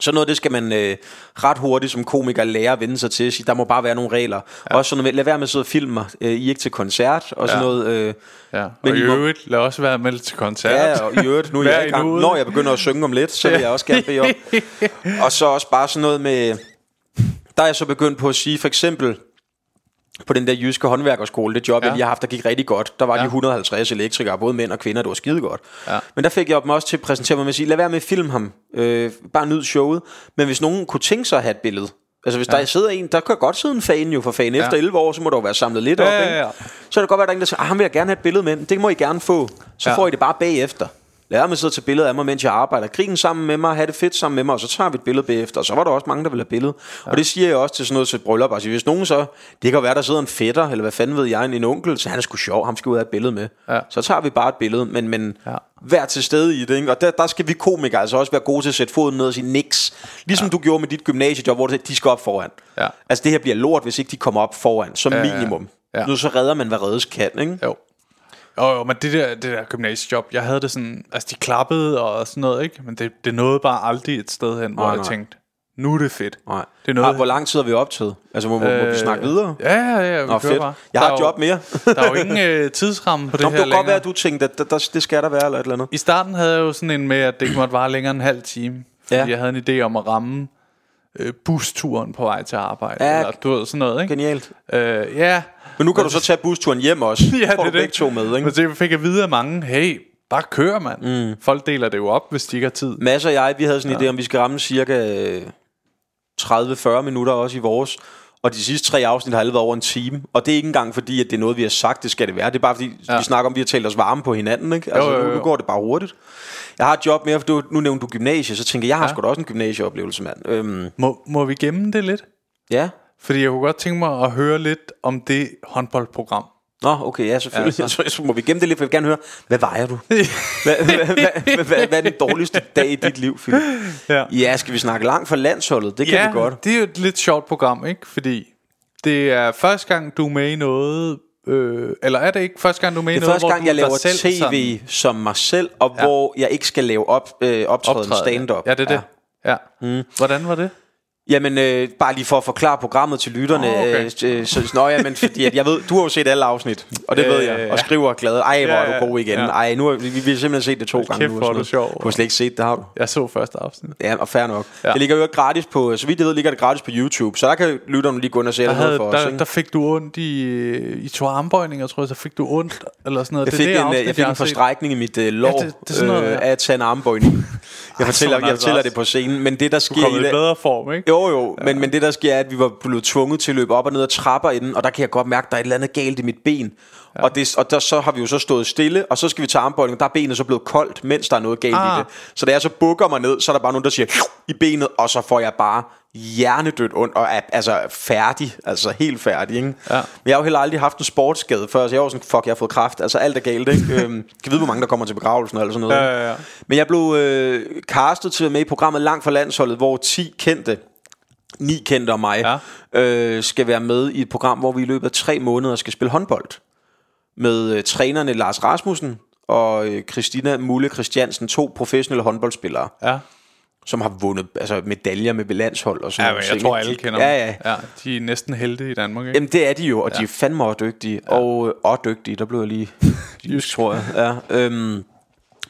Så noget det skal man øh, ret hurtigt som komiker lære at vende sig til. Sige, Der må bare være nogle regler. Ja. Også sådan noget, lad være med at sidde og filme. Øh, I ikke til koncert. Og sådan Ja. noget. Øh, ja. Og Men i I må- øvrigt, lad også være med til koncert. Ja, og i øvrigt, nu er jeg i gang. Når jeg begynder at synge om lidt, så vil jeg også gerne bede om. Og så også bare sådan noget med... Der er jeg så begyndt på at sige, for eksempel på den der jyske håndværkerskole, det job, ja. Ja. jeg har haft, der gik rigtig godt. Der var ja. de Ja. 150 elektrikere, både mænd og kvinder, det var skide godt. Ja. Men der fik jeg dem også til at præsentere mig med at sige, lad være med at filme ham. Øh, bare nyd showet. Men hvis nogen kunne tænke sig at have et billede, Altså hvis ja. der sidder en, der kan godt sidde en fan jo for fan. Efter Ja. 11 år, så må der jo være samlet lidt op. Ja, ja, Ikke? ja. Så kan det godt være, der er en, der siger, ah, ham vil jeg gerne have et billede med. Det må I gerne få. Så ja. Ja. får I det bare bagefter. Lad at sidde til billeder af mig, mens jeg arbejder. Grin sammen med mig, have det fedt sammen med mig, og så tager vi et billede bagefter. Og så var der også mange, der ville have billede. Ja. Og det siger jeg også til sådan noget til bryllup. Altså hvis nogen så, det kan være, der sidder en fætter, eller hvad fanden ved jeg, en, en onkel, så han er sgu sjov, ham skal ud have et billede med. Ja. Så tager vi bare et billede, men, men ja. Ja. vær til stede i det. Ikke? Og der, der skal vi komikere altså også være gode til at sætte foden ned og sige niks. Ligesom ja. du gjorde med dit gymnasiejob, hvor du sagde, de skal op foran. Ja. Altså det her bliver lort, hvis ikke de kommer op foran, som Ja, ja. minimum. Ja. Nu så redder man, hvad reddes kan, ikke? Jo. Jo, jo, men det der, det der gymnasiejob, jeg havde det sådan, altså de klappede og sådan noget, ikke? Men det, det nåede bare aldrig et sted hen, hvor Nej, jeg nej. tænkte, nu er det fedt. Nej. Det er noget, Har, hvor lang tid har vi optaget? Altså, må, øh, må vi snakke videre? Ja, ja, ja, vi Nå, fedt. bare. Jeg Der har et jo- job mere. Der er jo ingen øh, tidsramme på det Nå, her det kunne godt være, at du tænkte, at der, der, det skal der være, eller et eller andet. I starten havde jeg jo sådan en med, at det ikke måtte vare længere end en halv time. Fordi ja. jeg havde en idé om at ramme øh, busturen på vej til arbejde. Ja, eller du ved, sådan noget, ikke? Genialt. Øh, ja. Men nu kan du så tage busturen hjem også. ja, Får det du begge to med, ikke? Men så fik jeg videre af mange, hey, bare kør, mand. Mm. Folk deler det jo op, hvis de ikke har tid. Mads og jeg, vi havde sådan en ja. idé om, vi skal ramme cirka øh, 30-40 minutter også i vores. Og de sidste tre afsnit har alle været over en time. Og det er ikke engang fordi, at det er noget, vi har sagt, det skal det være. Det er bare fordi, ja. Vi snakker om, at vi har talt os varme på hinanden. Ikke? Altså, Jo, jo, Nu, jo. nu går det bare hurtigt. Jeg har et job mere, for du, nu nævnte du gymnasie, så tænker jeg, jeg har. Ja. sgu da også en gymnasieoplevelse, mand. Øhm, Må, må vi gemme det lidt? ja. Fordi jeg kunne godt tænke mig at høre lidt om det håndboldprogram. Nå, okay, ja, selvfølgelig. Ja, Ja, så. så må vi gemme det lidt, for jeg vil gerne høre, hvad vejer du? hvad, hvad, hvad, hvad, hvad, er den dårligste dag i dit liv, Philip? Ja. Ja, skal vi snakke langt for landsholdet? Det kan ja, vi godt. det er jo et lidt sjovt program, ikke? Fordi det er første gang, du er med i noget... Øh, eller er det ikke første gang, du er med Det i noget, første hvor gang, du jeg er laver selv tv sådan som mig selv, og ja. Ja. hvor jeg ikke skal lave op, øh, optræden stand-up. Ja, det er det. Ja. Mm. Hvordan var det? Jamen, øh, bare lige for at forklare programmet til lytterne. Åh, okay. øh, så, nå, ja, men fordi at jeg ved, du har jo set alle afsnit, og det Øh, ved jeg, og skriver glad. Ej, hvor er du god igen. ja. Ej, nu har, vi, vi har simpelthen set det to gange kæft, nu. og hvor er du sjov. Du har slet ikke set det, har du? Jeg så første afsnit. Ja, og fair nok. Ja. Det ligger jo gratis på, så vidt jeg ved, ligger det gratis på YouTube, så der kan lytterne lige gå ind og se Der, det havde, for os. der, ikke? der fik du ondt i, i to armbøjninger, tror jeg, så fik du ondt, eller sådan noget. Jeg det fik, det en, afsnit, jeg fik har en forstrækning i mit uh, lår Ja, det- det er sådan noget, øh, af at tage en armbøjning. Jeg fortæller, jeg altså fortæller det på scenen, men det der Du sker i i det, bedre form, ikke? Jo, jo, ja. men, men det der sker er, at vi var blevet tvunget til at løbe op og ned ad trapper inden, og der kan jeg godt mærke, at der er et eller andet galt i mit ben. Ja. Og, det, og der, så har vi jo så stået stille, og så skal vi tage armbøjning, der er benet så blevet koldt, mens der er noget galt ah. i det. Så da jeg så bukker mig ned, så er der bare nogen, der siger i benet, og så får jeg bare hjernedødt ondt, og er altså færdig, altså helt færdig, ikke? Ja. Men jeg har jo heller aldrig haft en sportsskade før, så jeg var sådan, fuck, jeg har fået kraft, altså alt er galt, ikke? øhm, kan vide, hvor mange der kommer til begravelsen eller sådan noget. Ja, ja, ja. Men jeg blev øh, castet til at være med i programmet Langt fra landsholdet, hvor 10 kendte, 9 kendte og mig, ja. øh, skal være med i et program, hvor vi i løbet af tre måneder skal spille håndbold. Med øh, trænerne Lars Rasmussen og øh, Christina Mulle Christiansen, to professionelle håndboldspillere Ja. som har vundet altså, medaljer med landshold og sådan Ja, men jeg ting, tror, alle kender ja, dem. Ja, ja. De er næsten helte i Danmark, ikke? Jamen det er de jo, og ja. de er fandme også dygtige. Ja. Og, øh, og dygtige, der blev jeg lige jysk, tror jeg. Ja, øhm,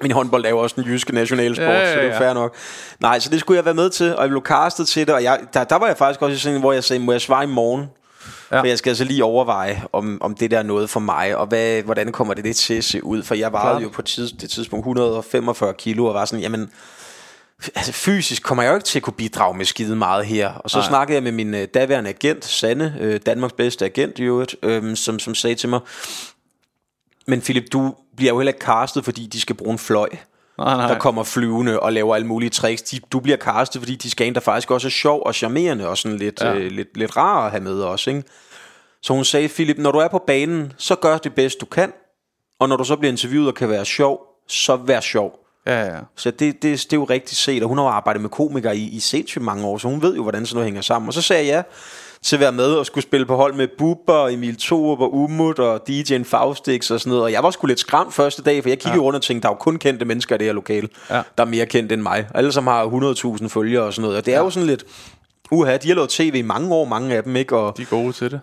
min håndbold er jo også en jyske nationalsport, Ja, ja, så det er ja. fair nok. Nej, så det skulle jeg være med til, og jeg blev castet til det, og jeg, der, der var jeg faktisk også i sådan hvor jeg sagde, må jeg svare i morgen? Ja. For jeg skal altså lige overveje, om, om det der er noget for mig, og hvad, hvordan kommer det, det til at se ud? For jeg vejede jo på tids, det tidspunkt 145 kilo, og var sådan, jamen, altså fysisk kommer jeg jo ikke til at kunne bidrage med skide meget her. Og så. Nej. snakkede jeg med min øh, daværende agent, Sanne, øh, Danmarks bedste agent i øvrigt, øh, som, som sagde til mig, men Philip, du bliver jo heller ikke castet, fordi de skal bruge en fløj, Nej, nej. der kommer flyvende og laver alle mulige tricks. De, du bliver castet, fordi de skal en, der faktisk også er sjov og charmerende og sådan lidt, ja. Ja. øh, lidt, lidt rar at have med også. Ikke? Så hun sagde, Philip, når du er på banen, så gør det bedst du kan, og når du så bliver interviewet og kan være sjov, så vær sjov. Ja, ja. Så det, det, det er jo rigtigt set, og hun har jo arbejdet med komikere i, i sindssygt mange år, så hun ved jo, hvordan sådan noget hænger sammen. Og så sagde jeg ja til at være med og skulle spille på hold med Bubber, og Emil Thorup og Umut og DJ'en Faustix og sådan noget. Og jeg var sgu lidt skræmt første dag, for jeg kiggede ja. rundt og tænkte, der er jo kun kendte mennesker i det her lokale, Ja. der er mere kendt end mig. Alle som har 100.000 følgere og sådan noget. Og det er ja. jo sådan lidt, uha, de har lavet tv i mange år, mange af dem, ikke? Og De er gode til det.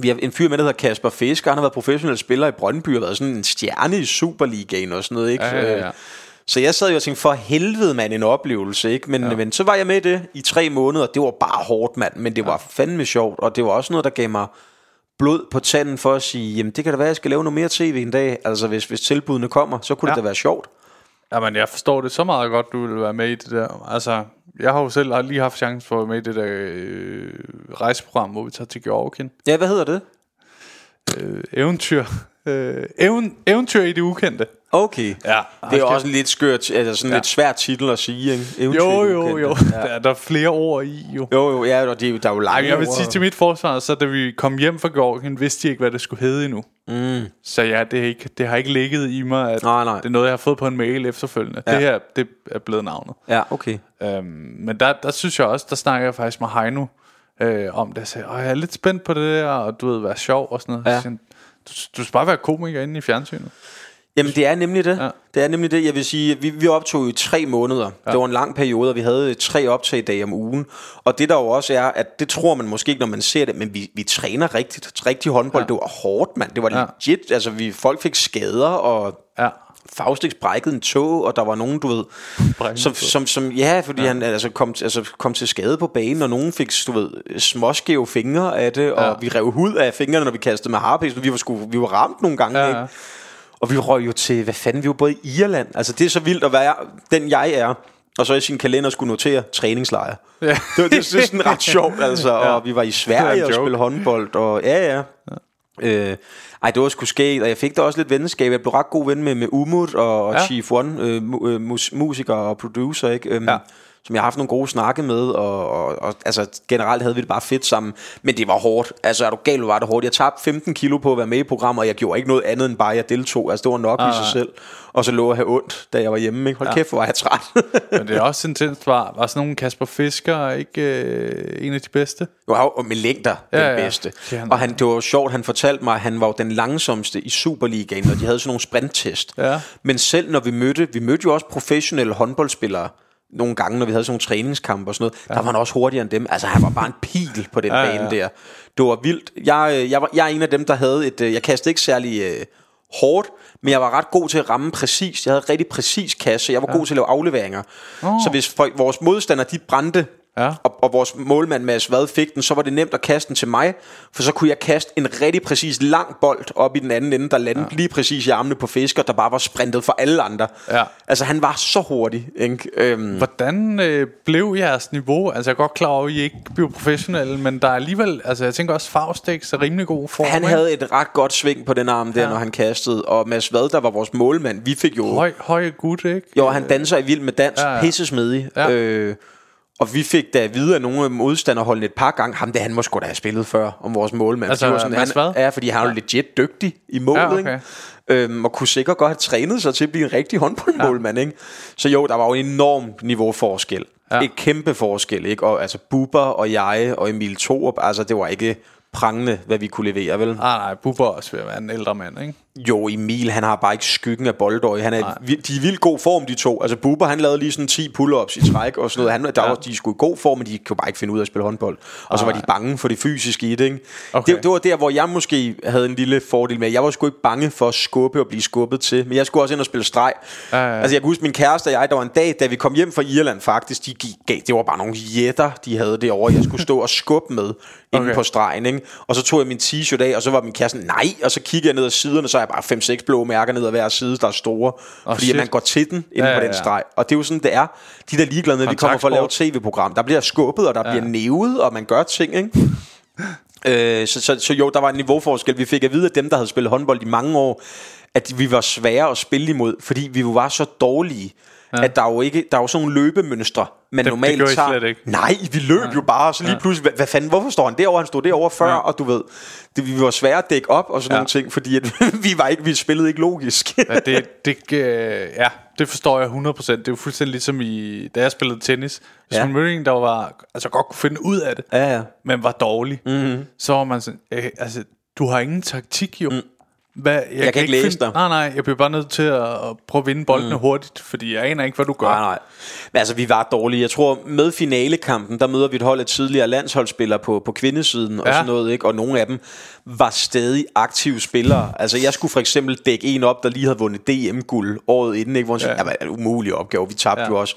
vi har en fyr med, der hedder Kasper Fisker. Han har været professionel spiller i Brøndby og været sådan en stjerne i Superligaen og sådan noget, ikke? Ja, ja, ja. Så jeg sad jo og tænkte, for helvede mand, en oplevelse, ikke? Men, ja. men så var jeg med det i tre måneder. Det var bare hårdt, mand, men det var fandme sjovt. Og det var også noget, der gav mig blod på tanden for at sige, jamen det kan da være, at jeg skal lave noget mere tv en dag. Altså hvis, hvis tilbudene kommer, så kunne ja. Ja. det da være sjovt. Jamen, jeg forstår det så meget godt, du vil være med i det der. Altså, jeg har jo selv lige haft chancen for at være med i det der øh, rejseprogram, hvor vi tager til Georgien. Ja, hvad hedder det? Øh, eventyr. Øh, even, eventyr i det ukendte. Okay. Ja, Det er også en lidt skørt, altså sådan ja. Lidt svær titel at sige, ikke? Eventyr Jo, jo, ukendte. jo. Ja. Der, er- der er flere ord i, jo. Jo, jo, ja, og det, er der er jo lange Ej, jeg vil sige til mit forsvar, så da vi kom hjem fra Georgien, vidste de ikke, hvad det skulle hedde endnu. Mm. Så ja, det, er ikke, det har ikke ligget i mig, at Nej, nej. det er noget, jeg har fået på en mail efterfølgende. Ja. Det her, det er blevet navnet. Ja, okay. Øhm, men der, der synes jeg også, der snakker jeg faktisk med Heino øh, om det. Jeg sagde, "Åh, jeg er lidt spændt på det der, og du ved, være sjov og sådan noget. Ja. Så Du, du skal bare være komiker inde i fjernsynet. Jamen det er nemlig det. Ja. Det er nemlig det. Jeg vil sige, vi, vi optog i tre måneder. Ja. Det var en lang periode, og vi havde tre optagdage om ugen. Og det der jo også er, at det tror man måske ikke, når man ser det, men vi, vi træner rigtigt. Rigtig håndbold, ja. Det var hårdt, mand. Det var Ja. legit. Altså, vi, folk fik skader, og Ja. Faustix brækkede en tog, og der var nogen, du ved, som, som, som, ja, fordi ja. han altså kom, altså, kom til skade på banen, og nogen fik, du ved, småskæve fingre af det, og Ja. vi rev hud af fingrene, når vi kastede med harpiks, vi var, sgu, vi var ramt nogle gange, Ja, ikke? ja. Og vi røg jo til, hvad fanden, vi var både i Irland. Altså, det er så vildt at være den, jeg er. Og så i sin kalender skulle notere træningslejr. Ja. Det, var, det, det er sådan ret sjovt, altså. Ja. Og vi var i Det er Sverige og spille håndbold. Og ja, ja. Øh, ej, det var sgu skægt, og jeg fik da også lidt venskab. Jeg blev ret god ven med, med Umut og, og Ja. Chief One, øh, mu, øh, mus, musiker og producer, ikke? Øhm, Ja. Som jeg har haft nogle gode snakke med, og, og, og altså, generelt havde vi det bare fedt sammen. Men det var hårdt. Altså, er du gal, var det hårdt? Jeg tabte 15 kilo på at være med i programmet, og jeg gjorde ikke noget andet end bare, at jeg deltog. Altså, det var nok i sig nej. selv. Og så lå jeg have ondt, da jeg var hjemme. Ikke? Hold ja. kæft, hvor var jeg træt. Men det er også intenst. Var, var sådan nogle Kasper Fisker ikke øh, en af de bedste? Jo, og med længder den Ja, ja. bedste. Han. Og han, det var jo sjovt, han fortalte mig, at han var jo den langsomste i Superligaen, og de havde sådan nogle sprinttest. Ja. Men selv når vi mødte, vi mødte jo også professionelle håndboldspillere, nogle gange, når vi havde sådan nogle træningskampe og sådan noget, ja. der var han også hurtigere end dem. Altså, han var bare en pil på den Ja, ja, ja, bane ja. der. Det var vildt. Jeg, øh, jeg, var, jeg er en af dem, der havde et... øh, Jeg kastede ikke særlig øh, hårdt, men jeg var ret god til at ramme præcis. Jeg havde rigtig præcis kasse. Jeg var ja. god til at lave afleveringer. Oh. Så hvis folk, vores modstandere, de brændte, Ja. og, og vores målmand Mads Vad fik den, så var det nemt at kaste den til mig, for så kunne jeg kaste en rigtig præcis lang bold op i den anden ende, der landede ja. lige præcis i armene på fisker, der bare var sprintet for alle andre. Ja. Altså han var så hurtig. Ikke? Øhm, Hvordan øh, blev jeres niveau? Altså jeg er godt klar over, at I ikke blev professionelle, men der er alligevel, altså jeg tænker også Faustix er rimelig god form. han ikke? havde et ret godt sving på den arm der, ja. Når han kastede, og Mads Vad, der var vores målmand, vi fik jo... høj, høj gut, ikke? Jo, han danser i vild med dans, ja, Ja, pissesmedig. Ja. Øh, Og vi fik da at vide af nogle af modstanderholdene et par gange, ham det han må sgu da have spillet før, om vores målmand. Altså, Fordi sådan, han, hvad? Ja, fordi han er jo legit dygtig i målet, Ja, okay. ikke? Øhm, og kunne sikkert godt have trænet sig til at blive en rigtig håndboldmålmand, ikke? Så jo, der var jo en enorm niveauforskel. Ja. Ja. Et kæmpe forskel, ikke? Og altså Bubber og jeg og Emil Thorup, altså det var ikke prangende, hvad vi kunne levere, vel? Ah, nej, Bubber er også at være en ældre mand, ikke? Jo, Emil, han har bare ikke skyggen af boldøje. Han er, de er i vildt god form, de to. Altså, Bubber, han lavede lige sådan 10 pull-ups i træk og sådan noget. Han, der Ja. var, de skulle i god form, men de kunne bare ikke finde ud af at spille håndbold. Og så var de bange for det fysiske i det, ikke? Okay. Det, det, var der, hvor jeg måske havde en lille fordel med. Jeg var sgu ikke bange for at skubbe og blive skubbet til, men jeg skulle også ind og spille streg. Ja, ja. Altså, jeg kan huske, min kæreste og jeg, der var en dag, da vi kom hjem fra Irland faktisk, de gik, det var bare nogle jætter, de havde derovre, jeg skulle stå og skubbe med inde Okay. på stregen, ikke? Og så tog jeg min t-shirt af, og så var min kæreste, nej, og så kiggede jeg ned ad siderne, så er bare 5-6 blå mærker ned ad hver side, der er store, oh, fordi shit. man går til den inde Ja, på den streg. Og det er jo sådan, det er. De der ligeglade at vi kommer for at lave tv-program. Der bliver skubbet, og der ja. bliver nævet, og man gør ting, ikke? Øh, så, så, så jo, der var en niveauforskel. Vi fik at vide, at dem, der havde spillet håndbold i mange år, at vi var svære at spille imod, fordi vi var så dårlige, ja. at der er jo ikke der er jo sådan nogle løbemønstre, man Det- det normalt gjorde I tager. slet ikke. Nej, vi løb ja. jo bare, og så lige pludselig, hvad, hvad fanden, hvorfor står han derovre? Han stod derovre før, ja. og du ved, det, vi var svære at dække op og sådan ja. Ja. nogle ting, fordi at, vi, var ikke, vi spillede ikke logisk. Ja, det, det, øh, ja, det forstår jeg 100%. Det er jo fuldstændig ligesom i, da jeg spillede tennis. Hvis Ja. ja. man mødte en, der var, altså godt kunne finde ud af det, ja, ja. men var dårlig, mm-hmm. så var man sådan, øh, altså, du har ingen taktik jo. Mm. Hvad, jeg, kan ikke læse finde, dig. Nej, nej, jeg bliver bare nødt til at, at prøve at vinde boldene mm. hurtigt, fordi jeg aner ikke, hvad du gør. Nej, nej. Men altså, vi var dårlige. Jeg tror, med finalekampen, der møder vi et hold af tidligere landsholdsspillere på, på kvindesiden og Ja. sådan noget, ikke? Og nogle af dem var stadig aktive spillere. Altså, jeg skulle for eksempel dække en op, der lige havde vundet DM-guld året inden, ikke? Hvor ja. Ja. er en umulig opgave, vi tabte ja. Ja. jo også.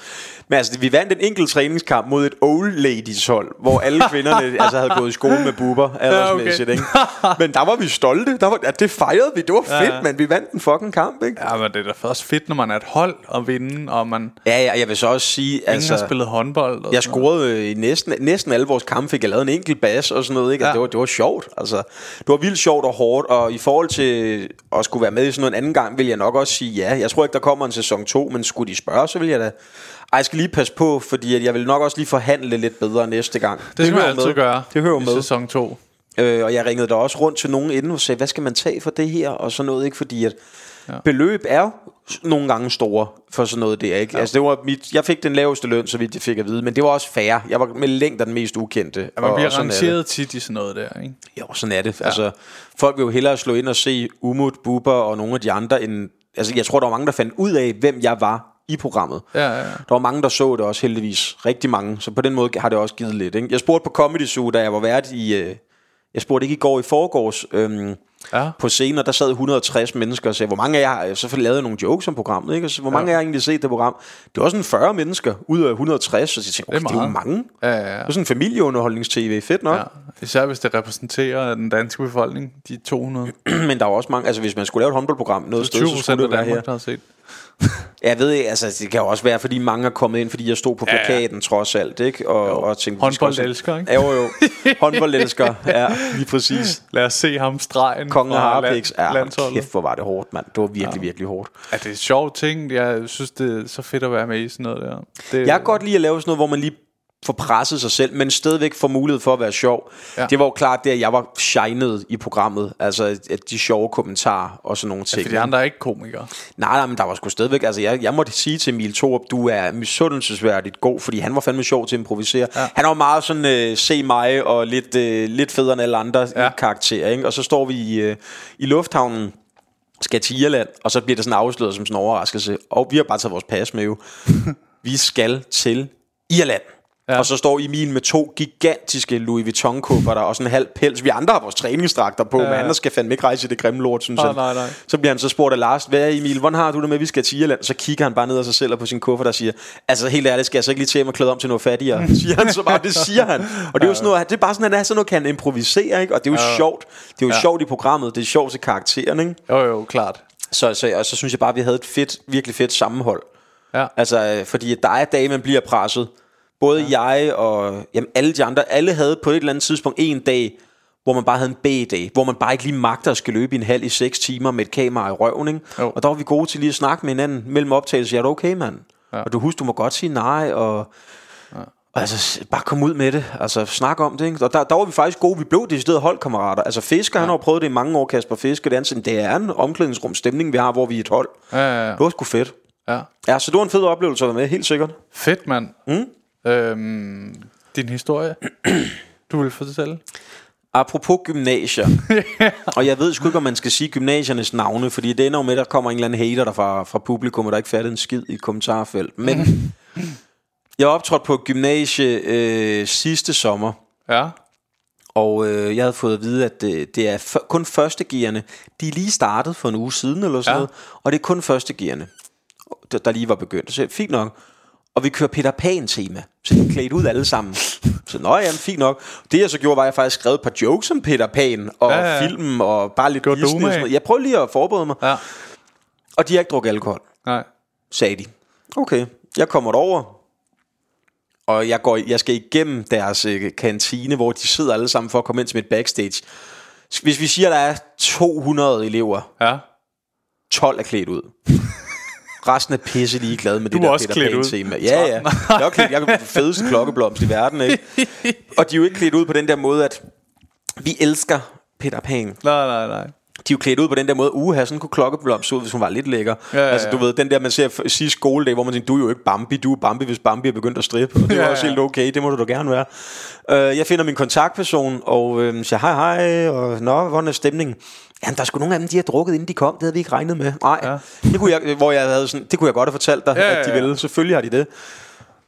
Men altså, vi vandt en enkelt træningskamp mod et old ladies hold, hvor alle kvinderne altså, havde gået i skole med buber, aldersmæssigt, okay. ikke? Men der var vi stolte. Der var, ja, det fejrede vi. Det var fedt, ja. men vi vandt en fucking kamp, ikke? Ja, men det er da også fedt, når man er et hold og vinde, og man Ja, ja, jeg vil så også sige, altså, altså... ingen har spillet håndbold. Og Jeg noget. scorede øh, i næsten, næsten alle vores kampe, fik jeg lavet en enkelt bas og sådan noget, ikke? Ja. Ja. Det, var, det var sjovt, altså. Det var vildt sjovt og hårdt, og i forhold til at skulle være med i sådan noget en anden gang, vil jeg nok også sige ja. Jeg tror ikke, der kommer en sæson 2, men skulle de spørge, så vil jeg da... Ej, jeg skal lige passe på, fordi jeg vil nok også lige forhandle lidt bedre næste gang. Det skal man altid med. gøre Det hører i med. sæson 2. Øh, og jeg ringede der også rundt til nogen inden og sagde, hvad skal man tage for det her? Og sådan noget, ikke? Fordi at ja. beløb er nogle gange store for sådan noget der, ikke? Ja. Altså, det var mit, jeg fik den laveste løn, så vidt jeg fik at vide, men det var også fair. Jeg var med længder den mest ukendte. Ja, man bliver og er rangeret tit i sådan noget der, ikke? Jo, sådan er det. Ja. Altså, folk vil jo hellere slå ind og se Umut, Bubber og nogle af de andre, end, altså, jeg tror, der var mange, der fandt ud af, hvem jeg var i programmet. Ja, ja, ja. Der var mange, der så det også heldigvis. Rigtig mange. Så på den måde har det også givet lidt. Ikke? Jeg spurgte på Comedy Zoo, da jeg var vært i... Øh, jeg spurgte ikke i går i forgårs øhm, Ja. på scenen, og der sad 160 mennesker og sagde, hvor mange af jer har... Lavede jeg nogle jokes om programmet, ikke? Og så, hvor mange af jer har egentlig set det program? Det var sådan 40 mennesker ud af 160, så jeg tænkte, okay, det, er er jo mange. Ja, ja, ja. Det var sådan en familieunderholdnings-tv. Fedt nok. Ja, især hvis det repræsenterer den danske befolkning, de 200. Men der var også mange... Altså, hvis man skulle lave et håndboldprogram noget sted, 20 så skulle af det være her. Har set. Jeg ved ikke, altså det kan jo også være, fordi mange er kommet ind, fordi jeg stod på Ja, ja. plakaten trods alt, ikke? Og, og tænkte, også- Håndboldelsker, ikke? Ja, jo, jo. Håndboldelsker, ja, lige præcis. Lad os se ham stregen. Kongen af fra Harpix, ja, hold landsholdet. kæft, hvor var det hårdt, mand. Det var virkelig, virkelig hårdt. Ja, det er en sjov ting. Jeg synes, det er så fedt at være med i sådan noget der. Det, Jeg kan godt lide at lave sådan noget, hvor man lige får presset sig selv, men stadigvæk får mulighed for at være sjov. Ja. Ja. Det var jo klart det, at jeg var shined i programmet. Altså, at de sjove kommentarer og sådan nogle ting. For de andre er ikke komikere. Nej, nej, men der var sgu stadigvæk, altså jeg, jeg måtte sige til Emil Thorup, du er misundelsesværdigt god, fordi han var fandme sjov til at improvisere. Ja. Han var meget sådan, øh, se mig, og lidt, øh, lidt federe end alle andre ja. Ja. karakterer, ikke? Og så står vi i, øh, i lufthavnen, skal til Irland, og så bliver det sådan afsløret som sådan en overraskelse, og vi har bare taget vores pas med jo. vi skal til Irland. Ja. Og så står Emil med to gigantiske Louis vuitton kufferter og sådan en halv pels. Vi andre har vores træningsdragter på, ja. men han skal fandme ikke rejse i det grimme lort, synes Ah, han. nej, nej. Så bliver han så spurgt af Lars, hvad er Emil, hvordan har du det med, at vi skal til Irland? Så kigger han bare ned af sig selv og på sin kuffert og siger, altså helt ærligt, skal jeg så ikke lige til mig klæde om til noget fattigere? siger han så bare, det siger han. Og det er jo sådan noget, det er bare sådan, han er sådan noget, kan improvisere, ikke? Og det er jo ja. sjovt. Det er jo ja. sjovt i programmet, det er sjovt til karakteren, ikke? Jo, jo, klart. Så, så, og så synes jeg bare, at vi havde et fedt, virkelig fedt sammenhold. Ja. Altså, øh, fordi der er dage, man bliver presset. Både ja. jeg og jamen, alle de andre, alle havde på et eller andet tidspunkt en dag, hvor man bare havde en B-dag, hvor man bare ikke lige magter at skal løbe i en halv i seks timer med et kamera i røven, ikke? Jo. Og der var vi gode til lige at snakke med hinanden mellem optagelser. Er du okay, mand? Ja. Og du husker, du må godt sige nej, og... Og altså, bare kom ud med det. Altså, snak om det, ikke? Og der, der var vi faktisk gode. Vi blev decideret holdkammerater. Altså, Fisker, ja. han har prøvet det i mange år, Kasper Fisker. Det er, det er en omklædningsrumstemning, vi har, hvor vi er et hold. Ja, ja, ja. Det var sgu fedt. ja. Ja, så det var en fed oplevelse at være med, helt sikkert. Fedt, mand. Mm. Øhm, din historie, du vil fortælle? Apropos gymnasier. og jeg ved sgu ikke, om man skal sige gymnasiernes navne, fordi det ender jo med, at der kommer en eller anden hater der fra, fra publikum, og der ikke fattede en skid i kommentarfelt. Men jeg optrådte på gymnasie øh, sidste sommer, Ja. og øh, jeg havde fået at vide, at det, det er f- kun førstegeerne. De er lige startet for en uge siden, eller sådan Ja. noget, og det er kun førstegeerne, der, der lige var begyndt. Så fint nok. Og vi kører Peter Pan-tema, så de er klædt ud alle sammen. Så nå, jamen, fint nok. Det jeg så gjorde, var, at jeg faktisk skrev et par jokes om Peter Pan, og Ja, ja, ja. ja. filmen, og bare lidt du Disney og umage? sådan noget. Jeg prøvede lige at forberede mig. Ja. Og de har ikke drukket alkohol, Nej. sagde de. Okay, jeg kommer derover, og jeg, går, jeg skal igennem deres øh, kantine, hvor de sidder alle sammen for at komme ind til mit backstage. Hvis vi siger, at der er 200 elever, Ja. 12 er klædt ud. Resten er pisse ligeglade med Du det er der også Peter. Pan tema. Ja, ja. Jeg er klædt, jeg er fedeste klokkeblomst i verden, ikke? Og de er jo ikke klædt ud på den der måde, at vi elsker Peter Pan. Nej, nej, nej. De er jo klædt ud på den der måde, uha, sådan kunne klokkeblomst ud, hvis hun var lidt lækker. Ja, ja, Altså, du ja. ved, den der, man ser sidste skoledag, hvor man tænker, du er jo ikke Bambi, du er Bambi, hvis Bambi er begyndt at strippe. Og det Ja, var ja, også ja. helt okay, det må du da gerne være. Uh, jeg finder min kontaktperson, og øh, siger hej, hej, og nå, hvordan er stemningen? Jamen, der er sgu nogle af dem, de har drukket, inden de kom. Det havde vi ikke regnet med. Nej, Ja. ja. det, kunne jeg, hvor jeg havde sådan, det kunne jeg godt have fortalt dig, Ja, ja, ja, at de ja. ville. Selvfølgelig har de det.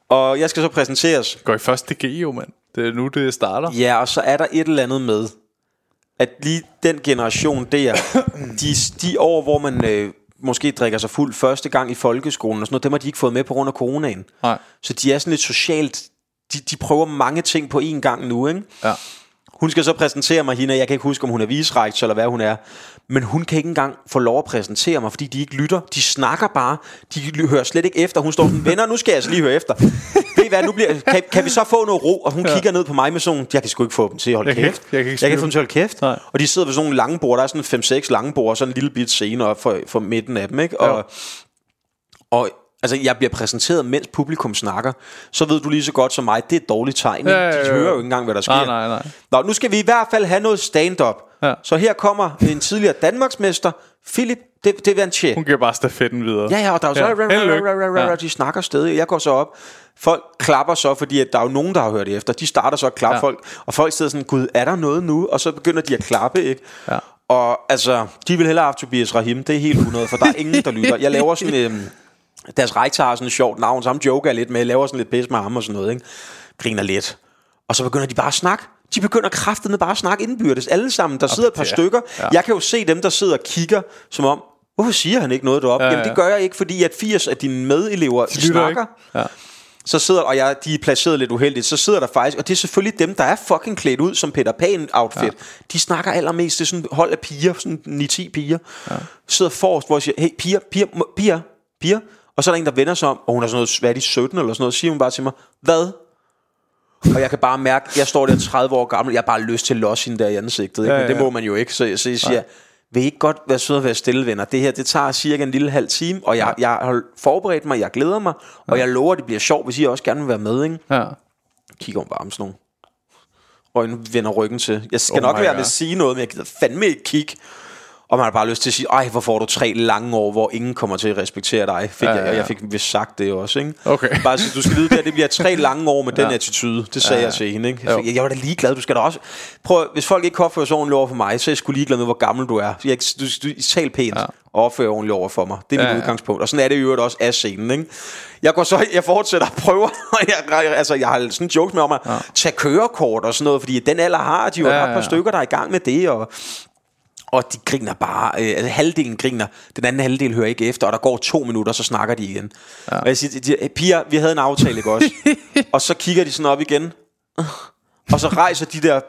Og jeg skal så præsenteres. Går i første G jo, mand. Det er nu, det starter. Ja, og så er der et eller andet med, at lige den generation der, de, de år, hvor man øh, måske drikker sig fuld første gang i folkeskolen og sådan noget, dem har de ikke fået med på grund af coronaen. Nej. Så de er sådan lidt socialt, de, de prøver mange ting på én gang nu, ikke? Ja. Hun skal så præsentere mig hende, jeg kan ikke huske, om hun er visrektor eller hvad hun er. Men hun kan ikke engang få lov at præsentere mig, fordi de ikke lytter. De snakker bare. De hører slet ikke efter. Hun står sådan, venner, nu skal jeg altså lige høre efter. Ved I hvad, nu bliver, kan, kan vi så få noget ro? Og hun ja. kigger ned på mig med sådan, jeg kan sgu ikke få dem til at holde Jeg kan kæft. ikke- jeg kan ikke jeg kan få dem til at holde kæft. Nej. Og de sidder ved sådan nogle lange bord. Der er sådan 5-6 lange bord, og så en lille bit scene op for, for midten af dem. Ikke? Og, og altså, jeg bliver præsenteret, mens publikum snakker. Så ved du lige så godt som mig, det er et dårligt tegn. ikke? Ja, ja, De ja. hører jo ikke engang, hvad der sker. Nej, nej, nej. Nå, nu skal vi i hvert fald have noget stand-up. Ja. Så her kommer en tidligere Danmarksmester, Philip de, de Vanché. Hun giver bare stafetten videre. Ja, ja, og der er jo så, Ja. ja. Held og lykke. Ja. de snakker stadig. Jeg går så op. Folk klapper så, fordi at der er jo nogen, der har hørt efter. De starter så at klappe Ja. ja. folk, og folk sidder sådan, gud, er der noget nu? Og så begynder de at klappe, ikke? Ja. Og altså, de vil hellere have Tobias Rahim, det er helt 100, for der er ingen, der lytter. Jeg laver sådan, øhm, deres rektor har sådan et sjovt navn, så ham joker lidt med, jeg laver sådan lidt pis med ham og sådan noget, ikke? Griner lidt. Og så begynder de bare at snakke. De begynder kraftet med bare at snakke indbyrdes. Alle sammen. Der sidder et par stykker. Ja. Jeg kan jo se dem, der sidder og kigger, som om, hvorfor siger han ikke noget deroppe? Ja, Jamen ja. det gør jeg ikke, fordi at 80 af dine medelever De snakker. ikke. Ja. Så sidder, og jeg, de er placeret lidt uheldigt, så sidder der faktisk, og det er selvfølgelig dem, der er fucking klædt ud som Peter Pan-outfit. Ja. De snakker allermest, det er sådan hold af piger, sådan 9-10 piger. Ja. Sidder forrest, hvor jeg siger, hey piger, piger, piger, piger. Og så er der en, der vender sig om, og hun er sådan noget, hvad er de, 17 eller sådan noget, siger hun bare til mig, hvad? Og jeg kan bare mærke, jeg står der 30 år gammel, jeg har bare lyst til at losse hende der i ansigtet. Ikke? Ja, Men det ja. må man jo ikke, så, så jeg siger, vil I ikke godt være søde og være stille, venner? Det her, det tager cirka en lille halv time, og jeg, jeg har forberedt mig, jeg glæder mig, og jeg lover, at det bliver sjovt, hvis I også gerne vil være med, ikke? Ja. Kigger hun bare om sådan nogle. Øjnene vender ryggen til. Jeg skal Oh nok være med at sige noget, men jeg gider fandme ikke kigge. Og man har bare lyst til at sige, ej, hvor får du tre lange år, hvor ingen kommer til at respektere dig. Fik Ja, ja, ja, jeg, ja. jeg fik vist sagt det også, ikke? Okay. Bare så du skal vide, her, det bliver tre lange år med den attitude. Det sagde Ja, ja. jeg til hende, ikke? Jeg, jeg var da ligeglad, du skal da også... Prøv, at- hvis folk ikke kan opføre sig ordentligt over for mig, så er jeg sgu ligeglad med, hvor gammel du er. Jeg, du, du, tal pænt Ja. og opføre ordentligt over for mig. Det er mit Ja, ja. udgangspunkt. Og sådan er det i øvrigt også af scenen, ikke? Jeg går så, jeg fortsætter og prøver, og jeg, altså, jeg har sådan jokes med om at ja. tage kørekort og sådan noget, fordi den alder har de jo, Ja, ja, et par ja. stykker, der er i gang med det, og og de griner bare, øh, altså halvdelen griner, den anden halvdel hører ikke efter, og der går to minutter, så snakker de igen. Ja. Og jeg siger, de, de, piger, vi havde en aftale, ikke også? og så kigger de sådan op igen, og så rejser de der,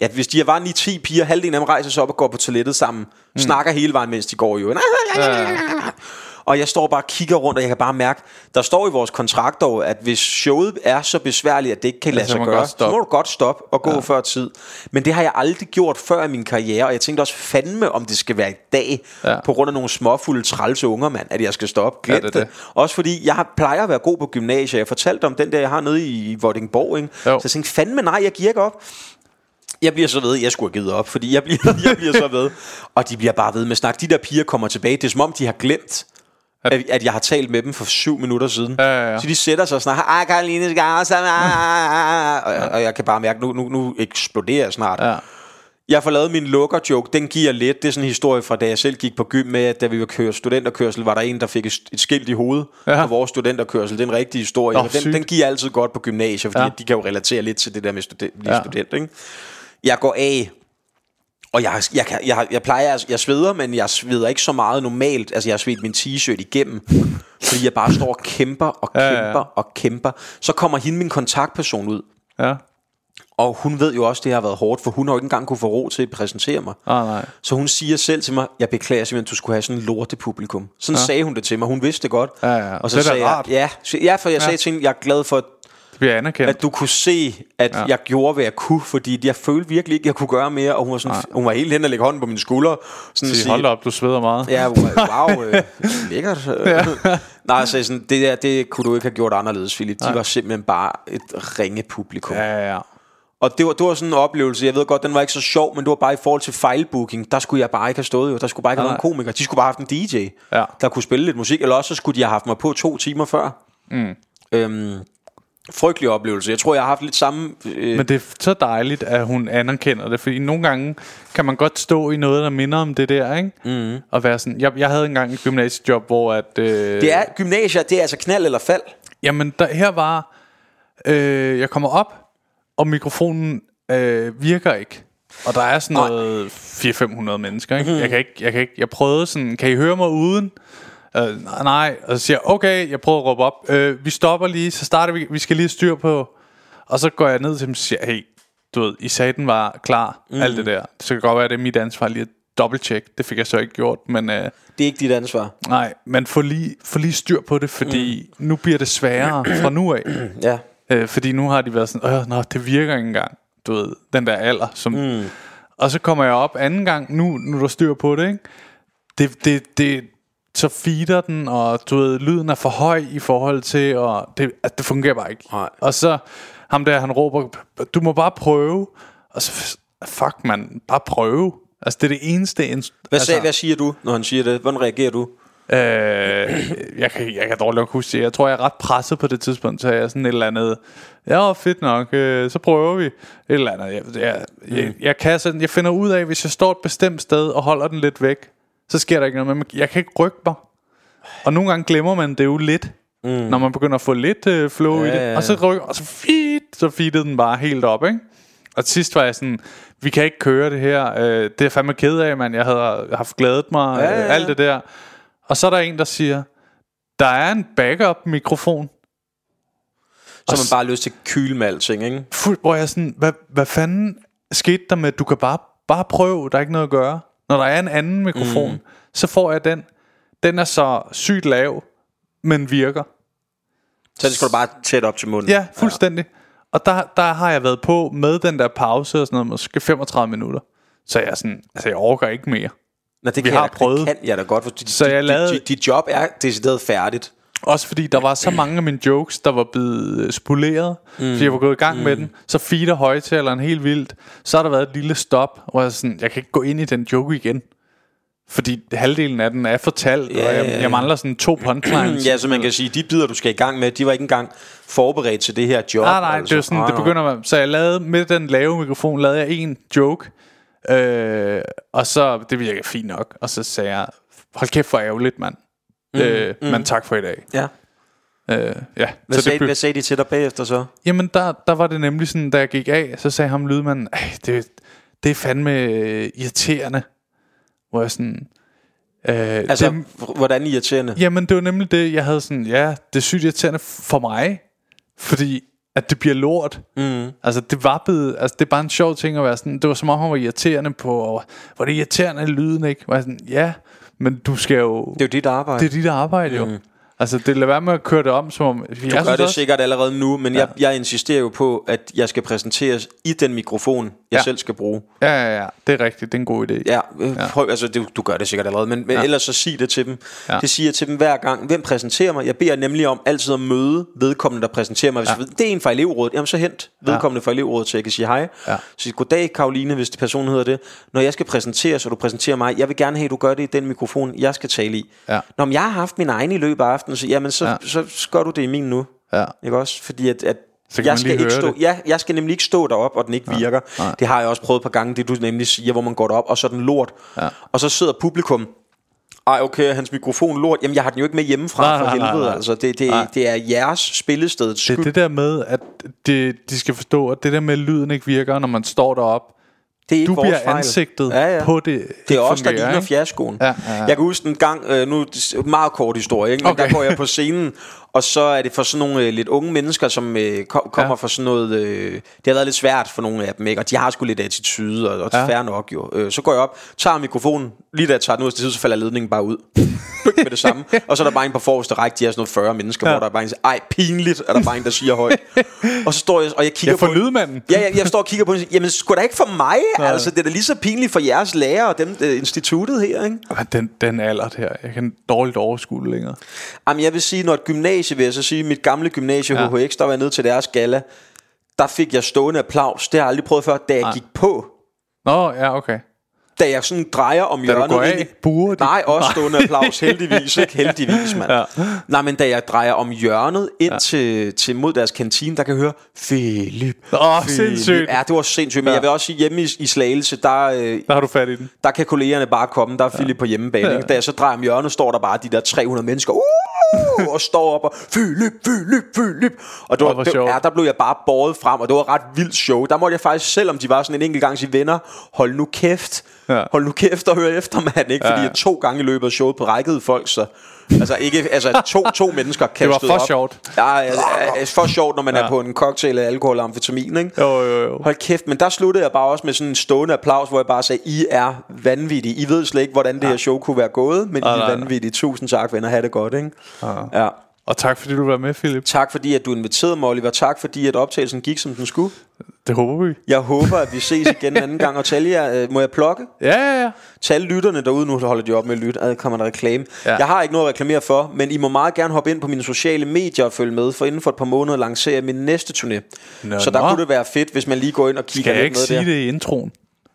ja, hvis de var 9-10 piger, halvdelen af dem rejser sig op og går på toilettet sammen, mm. snakker hele vejen, mens de går jo. Og jeg står bare og kigger rundt, og jeg kan bare mærke, der står i vores kontrakt dog, at hvis showet er så besværligt, at det ikke kan lade sig gøre, så må du godt stoppe og gå ja. før tid. Men det har jeg aldrig gjort før i min karriere, og jeg tænkte også fandme, om det skal være i dag, Ja. på grund af nogle småfulde trælse unger, mand, at jeg skal stoppe. Ja, det det, det. Også fordi, jeg plejer at være god på gymnasiet. Jeg fortalte om den der, jeg har nede i Vordingborg, ikke? Jo. Så jeg tænkte, fandme nej, jeg giver ikke op. Jeg bliver så ved, jeg skulle have givet op, fordi jeg bliver, jeg bliver så ved. Og de bliver bare ved med snak. De der piger kommer tilbage. Det er som om, de har glemt, at, at jeg har talt med dem for syv minutter siden. Ja, ja, ja. Så de sætter sig og snakker, ej, Karoline skal også... ah, ah, ah." Og, jeg- og jeg kan bare mærke, nu, nu, nu eksploderer jeg snart. Ja. Jeg får lavet min lukker-joke, den giver lidt. Det er sådan en historie fra, da jeg selv gik på gym med, at da vi var kørt studenterkørsel, var der en, der fik et et skilt i hovedet Ja. på vores studenterkørsel. Det er en rigtig historie. Nå, den, sygt. den giver altid godt på gymnasiet, fordi Ja. de kan jo relatere lidt til det der med Ja. ja. student. Ikke? Jeg går af, og jeg, jeg, kan, jeg, jeg plejer, altså, jeg sveder, men jeg sveder ikke så meget normalt. Altså, jeg har svedt min t-shirt igennem, fordi jeg bare står og kæmper og Ja, kæmper ja, ja. og kæmper. Så kommer hende, min kontaktperson, ud. Ja. Og hun ved jo også, at det har været hårdt, for hun har jo ikke engang kunne få ro til at præsentere mig. Ah, nej. Så hun siger selv til mig, jeg beklager simpelthen, at du skulle have sådan en lortepublikum. Sådan ja. sagde hun det til mig. Hun vidste det godt. Ja, ja. Og så Det sagde rart. jeg, ja, så, ja, for jeg Ja. sagde til hende, jeg er glad for, Det bliver anerkendt. at du kunne se, at Ja. jeg gjorde, hvad jeg kunne, fordi jeg følte virkelig ikke, at jeg kunne gøre mere. Og hun var, sådan, hun var helt hen og lægge hånden på mine skuldre. Sådan at Sig, hold op, du sveder meget. Ja, wow, øh, lækkert. Ja. Nej, jeg sagde sådan, det der, det kunne du ikke have gjort anderledes, Philip. De var simpelthen bare et ringe publikum. Ja, ja, ja. Og det var, det var sådan en oplevelse, jeg ved godt, den var ikke så sjov, men det var bare i forhold til fejlbooking. Der skulle jeg bare ikke have stået jo. Der skulle bare ikke have Nej. nogen komiker. De skulle bare have haft en DJ, Ja. der kunne spille lidt musik. Eller også så skulle de have haft mig på to timer før. Mm. Øhm, frygtelig oplevelse. Jeg tror, jeg har haft lidt samme... Øh, Men det er så dejligt, at hun anerkender det, fordi nogle gange kan man godt stå i noget, der minder om det der, ikke? Mm. Og være sådan, jeg, jeg havde engang et gymnasiejob, hvor at... Øh, det er gymnasier, det er altså knald eller fald. Jamen, der, her var... Øh, jeg kommer op, og mikrofonen øh, virker ikke. Og der er sådan noget 400-500 mennesker, ikke? Jeg kan ikke, jeg kan ikke... Jeg prøvede sådan, kan I høre mig uden? Øh, nej. Og så siger jeg, okay, jeg prøver at råbe op. Øh, vi stopper lige, så starter vi. Vi skal lige styr på... Og så går jeg ned til dem og siger, hey, du ved, I sagde, den var klar, mm. alt det der. Så kan godt være, at det er mit ansvar lige at dobbelttjek. Det fik jeg så ikke gjort, men... Øh, Det er ikke dit ansvar. nej, men få lige, få lige styr på det, fordi mm. nu bliver det sværere fra nu af. Ja. Øh, fordi nu har de været sådan, øh, nå, det virker ikke engang. Du ved, den der alder. Som, mm. Og så kommer jeg op anden gang, nu, nu er der styr på det, ikke? Det, det, det, så feeder den, og du ved, lyden er for høj i forhold til, og det, at det fungerer bare ikke. Nej. Og så ham der, han råber, du må bare prøve. Og så, fuck man, bare prøve. Altså, det er det eneste... Inst- Hvad, altså, sagde, hvad siger du, når han siger det? Hvordan reagerer du? Øh, jeg, kan, jeg kan dårligt nok huske det. Jeg tror, jeg er ret presset på det tidspunkt, så jeg er sådan et eller andet... Ja, fedt nok, øh, så prøver vi. Et eller andet. Jeg, jeg, jeg, jeg, kan sådan, jeg finder ud af, hvis jeg står et bestemt sted og holder den lidt væk, så sker der ikke noget. Men jeg kan ikke rykke mig. Og nogle gange glemmer man det jo lidt. Mm. Når man begynder at få lidt øh, flow ja, i det. ja, Og så rykker, og så feed, så feedede den bare helt op, ikke? Og sidst var jeg sådan, vi kan ikke køre det her. Øh, det er jeg fandme ked af, mand. Jeg havde haft glædet mig. Ja, Ja, ja, ja. Alt det der. Og så er der en, der siger, der er en backup-mikrofon. Så man bare har lyst til at kyle med alting, ikke? Fuld, hvor jeg sådan, hvad, hvad fanden skete der med, du kan bare, bare prøve, der er ikke noget at gøre. Når der er en anden mikrofon, mm. så får jeg den. Den er så sygt lav, men virker. Så det skal du bare tæt op til munden. Ja, fuldstændig. Ja. Og der, der har jeg været på med den der pause og sådan noget, måske 35 minutter. Så jeg er sådan, altså jeg orker ikke mere. Nå, det Vi kan har jeg, prøvet. Det kan jeg da godt, for dit, Så jeg dit, lavede- dit, dit job er decideret færdigt. Også fordi der var så mange af mine jokes, der var blevet øh, spoleret, mm. fordi jeg var gået i gang mm. med den. Så feeder højtaleren helt vildt. Så har der været et lille stop, hvor jeg sådan, jeg kan ikke gå ind i den joke igen. Fordi halvdelen af den er fortalt, Ja, og jeg, jeg mangler sådan to punchlines. Ja, så man kan sige, de bidder, du skal i gang med, de var ikke engang forberedt til det her job. Nej, nej, altså. det er jo sådan, det begynder med, så jeg lavede med den lave mikrofon, lavede jeg en joke, øh, og så, det virker fint nok, og så sagde jeg, hold kæft for ærgerligt, mand. Mm, øh, mm. Men tak for i dag. Ja. Øh, ja. Hvad, så sagde, blev- hvad sagde de til dig bagefter så? Jamen, der, der var det nemlig sådan, da jeg gik af, så sagde ham lydmanden, "Ej, det, det er fandme øh, irriterende. Hvor jeg sådan... Øh, Altså, det, hvordan irriterende? jamen, det var nemlig det, jeg havde sådan, ja, det er sygt irriterende for mig, fordi at det bliver lort. Mm. Altså, det var blevet, altså, det er bare en sjov ting at være sådan, det var som om, han var irriterende på, og, hvor det er irriterende lyden, ikke? Jeg sådan, ja, Men du skal jo... Det er jo dit arbejde. Det er dit arbejde jo. Altså, det lader være med at køre det om, som om... Du gør det sikkert allerede nu, men ja. jeg, jeg insisterer jo på, at jeg skal præsenteres i den mikrofon, jeg Ja. ja. selv skal bruge. Ja, ja, ja. Det er rigtigt. Det er en god idé. Ja, øh, prøv, altså du, du gør det sikkert allerede, men, men Ja. ja. ellers så sig det til dem. Ja. Ja. Det siger jeg til dem hver gang. Hvem præsenterer mig? Jeg beder nemlig om altid at møde vedkommende, der præsenterer mig. Hvis Ja. ja. jeg ved, det er en fra elevrådet, jamen så hent vedkommende fra elevrådet, så jeg kan sige hej. Ja. Så goddag Karoline, hvis det person hedder det. Når jeg skal præsenteres, og du præsenterer mig, jeg vil gerne have, at du gør det i den mikrofon, jeg skal tale i. Ja. Når jeg har haft min egen i løbet af aftenen, så, jamen, så, Ja. ja. så, så gør du det i min nu. Ja. Ikke også? Fordi at, at Så jeg skal, ikke stå, det. ja, jeg skal nemlig ikke stå derop og den ikke virker. nej. Det har jeg også prøvet et par gange, det du nemlig siger, hvor man går derop, og så er den lort. Ja. Og så sidder publikum, ej okay, hans mikrofon lort. Jamen jeg har den jo ikke med hjemmefra Nej, for nej, nej, helvede. nej. Altså, det, det, Nej. det er jeres spillestedets Det er det der med, at det, de skal forstå, at det der med, at lyden ikke virker, når man står derop. det er ikke Du vores bliver fejl. ansigtet ja, ja. på det. Det er også der ligner ikke? fiaskoen. Ja, ja, ja. Jeg kan huske en gang, øh, nu meget kort historie, ikke? men Okay. der går jeg på scenen, og så er det for sådan nogle øh, lidt unge mennesker, som øh, kom, kommer Ja. fra sådan noget... Øh, det har været lidt svært for nogle af dem, ikke? og de har sgu lidt attitude, og, og Ja. fair nok jo. Øh, så går jeg op, tager mikrofonen, lige da jeg tager den ud, til side, så falder ledningen bare ud. Pyk med det samme. Og så er der bare en på forreste række, de er sådan noget 40 mennesker, Ja. hvor der er bare en, siger, ej, pinligt, er der bare en, der siger højt. og så står jeg, og jeg kigger for på... lydmanden. Ja, jeg, jeg står og kigger på den jamen sgu da ikke for mig. Altså, det er da lige så pinligt for jeres lærer og dem, øh, instituttet her, ikke? Den, den alder der, jeg kan dårligt overskue det længere. Jamen, jeg vil sige, når et gymnasie, vil jeg så sige, mit gamle gymnasie, Ja. ja. HHX, der var jeg nede til deres gala, der fik jeg stående applaus. Det har jeg aldrig prøvet før, da jeg Nej. gik på. Nå, ja, okay. Da jeg sådan drejer om Da hjørnet. du går af, de. Nej, også stående applaus, heldigvis, ikke? Heldigvis, mand. Ja. Nej, men da jeg drejer om hjørnet ind ja. til, til mod deres kantine, der kan jeg høre, Philip. Åh, Philip." sindssygt. Ja, det var sindssygt, men Ja. jeg vil også sige, hjemme i, i Slagelse, der, øh, Der har du fat i den. der kan kollegerne bare komme. Der er Philip på hjemmebane. Ja. Ikke? Da jeg så drejer om hjørnet, står der bare de der 300 mennesker. Uh, og står op og Philip, Philip, Philip. Og det var, det, ja, der blev jeg bare båret frem, og det var et ret vildt show. Der måtte jeg faktisk, selvom de var sådan en enkelt gang, sige, venner, hold nu kæft. Ja. Hold nu kæft og hør efter, mand. Ikke? Fordi Ja, ja. jeg to gange i løbet af showet på rækket folk, så... Altså, ikke, altså to, to mennesker Det var for op. sjovt. Ja, ja, ja, for sjovt, når man Ja. er på en cocktail af alkohol og amfetamin, ikke? Jo, jo, jo. Hold kæft, men der sluttede jeg bare også med sådan en stående applaus, hvor jeg bare sagde, I er vanvittige. I ved slet ikke, hvordan det her show kunne være gået, men I Nej, er vanvittige. Tusind tak, venner. Ha' det godt, ikke? Ja. Og tak fordi du var med, Philip. Tak fordi, at du inviterede mig, Oliver. Tak fordi, at optagelsen gik, som den skulle. Det håber vi. Jeg håber, at vi ses igen en anden gang. Og tale jer, øh, må jeg plukke? Ja, ja, ja. Alle lytterne derude, nu holder de op med at lytte, ad kommer der reklame. Ja. Ja. Jeg har ikke noget at reklamere for, men I må meget gerne hoppe ind på mine sociale medier og følge med, for inden for et par måneder lancerer jeg min næste turné. Nå, Så der nå. kunne det være fedt, hvis man lige går ind og kigger Skal jeg lidt ikke med sige der. det i introen?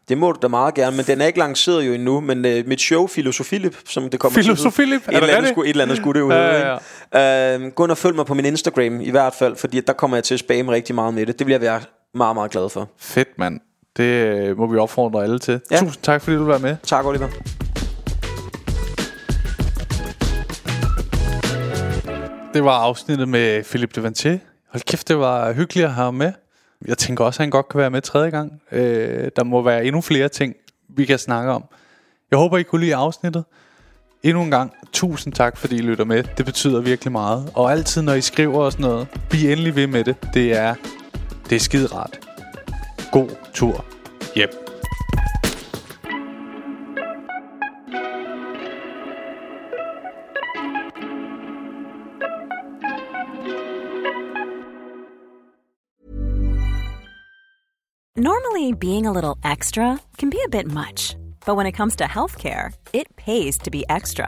Det må du da meget gerne, men den er ikke lanceret jo endnu. Men øh, mit show, Filosofilip, som det kommer Filosofilip? til. Et, eller andet skulle, et eller andet skulle det jo Ja, ja, ikke? Øh, gå ind og følg mig på min Instagram i hvert fald, fordi der kommer jeg til at spamme rigtig meget med det. Det bliver jeg være meget, meget glad for. Fedt, mand. Det øh, må vi opfordre alle til. Ja. Tusind tak, fordi du være med. Tak, Oliver. Det var afsnittet med Philip Devantier. Hold kæft, det var hyggeligt at have ham med. Jeg tænker også, at han godt kan være med tredje gang. Øh, der må være endnu flere ting, vi kan snakke om. Jeg håber, I kunne lide afsnittet. Endnu en gang, tusind tak, fordi I lytter med. Det betyder virkelig meget. Og altid, når I skriver og sådan noget, bliv endelig ved med det. Det er, det er skide rart. God tur hjem. Normally, being a little extra can be a bit much, but when it comes to healthcare, it pays to be extra.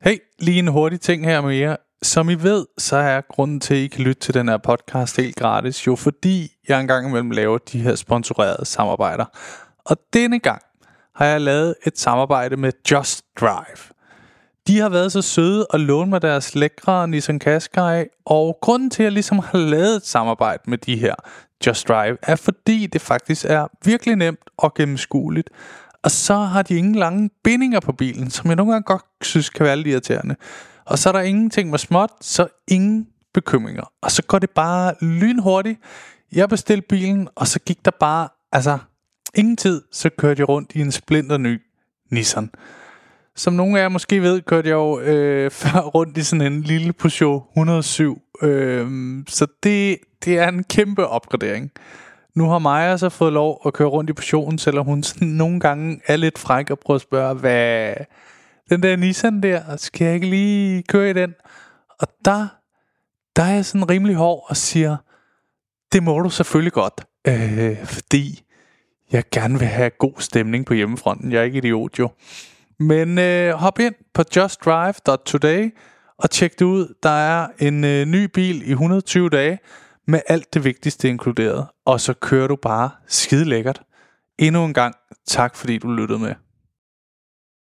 Hey, lige en hurtig ting her med jer. Som I ved, så er grunden til, at I kan lytte til den her podcast helt gratis, jo fordi jeg engang imellem laver de her sponsorerede samarbejder. Og denne gang har jeg lavet et samarbejde med Just Drive. De har været så søde at låne mig deres lækre Nissan Qashqai, og grunden til, at jeg ligesom har lavet et samarbejde med de her Just Drive, er fordi det faktisk er virkelig nemt og gennemskueligt. Og så har de ingen lange bindinger på bilen, som jeg nogle gange godt synes kan være lidt irriterende. Og så er der ingenting med småt, så ingen bekymringer. Og så går det bare lynhurtigt. Jeg bestilte bilen, og så gik der bare, altså ingen tid, så kørte jeg rundt i en splinter ny Nissan. Som nogle af jer måske ved, kørte jeg jo øh, før rundt i sådan en lille Peugeot 107. Øh, så det, det er en kæmpe opgradering. Nu har Maja så fået lov at køre rundt i portionen, selvom hun sådan nogle gange er lidt fræk og prøver at spørge, hvad den der Nissan der, skal jeg ikke lige køre i den? Og der, der er jeg sådan rimelig hård og siger, det må du selvfølgelig godt, øh, fordi jeg gerne vil have god stemning på hjemmefronten. Jeg er ikke idiot jo. Men øh, hop ind på justdrive.today og tjek det ud. Der er en øh, ny bil i 120 dage med alt det vigtigste inkluderet. Og så kører du bare skide lækkert. Endnu en gang, tak fordi du lyttede med.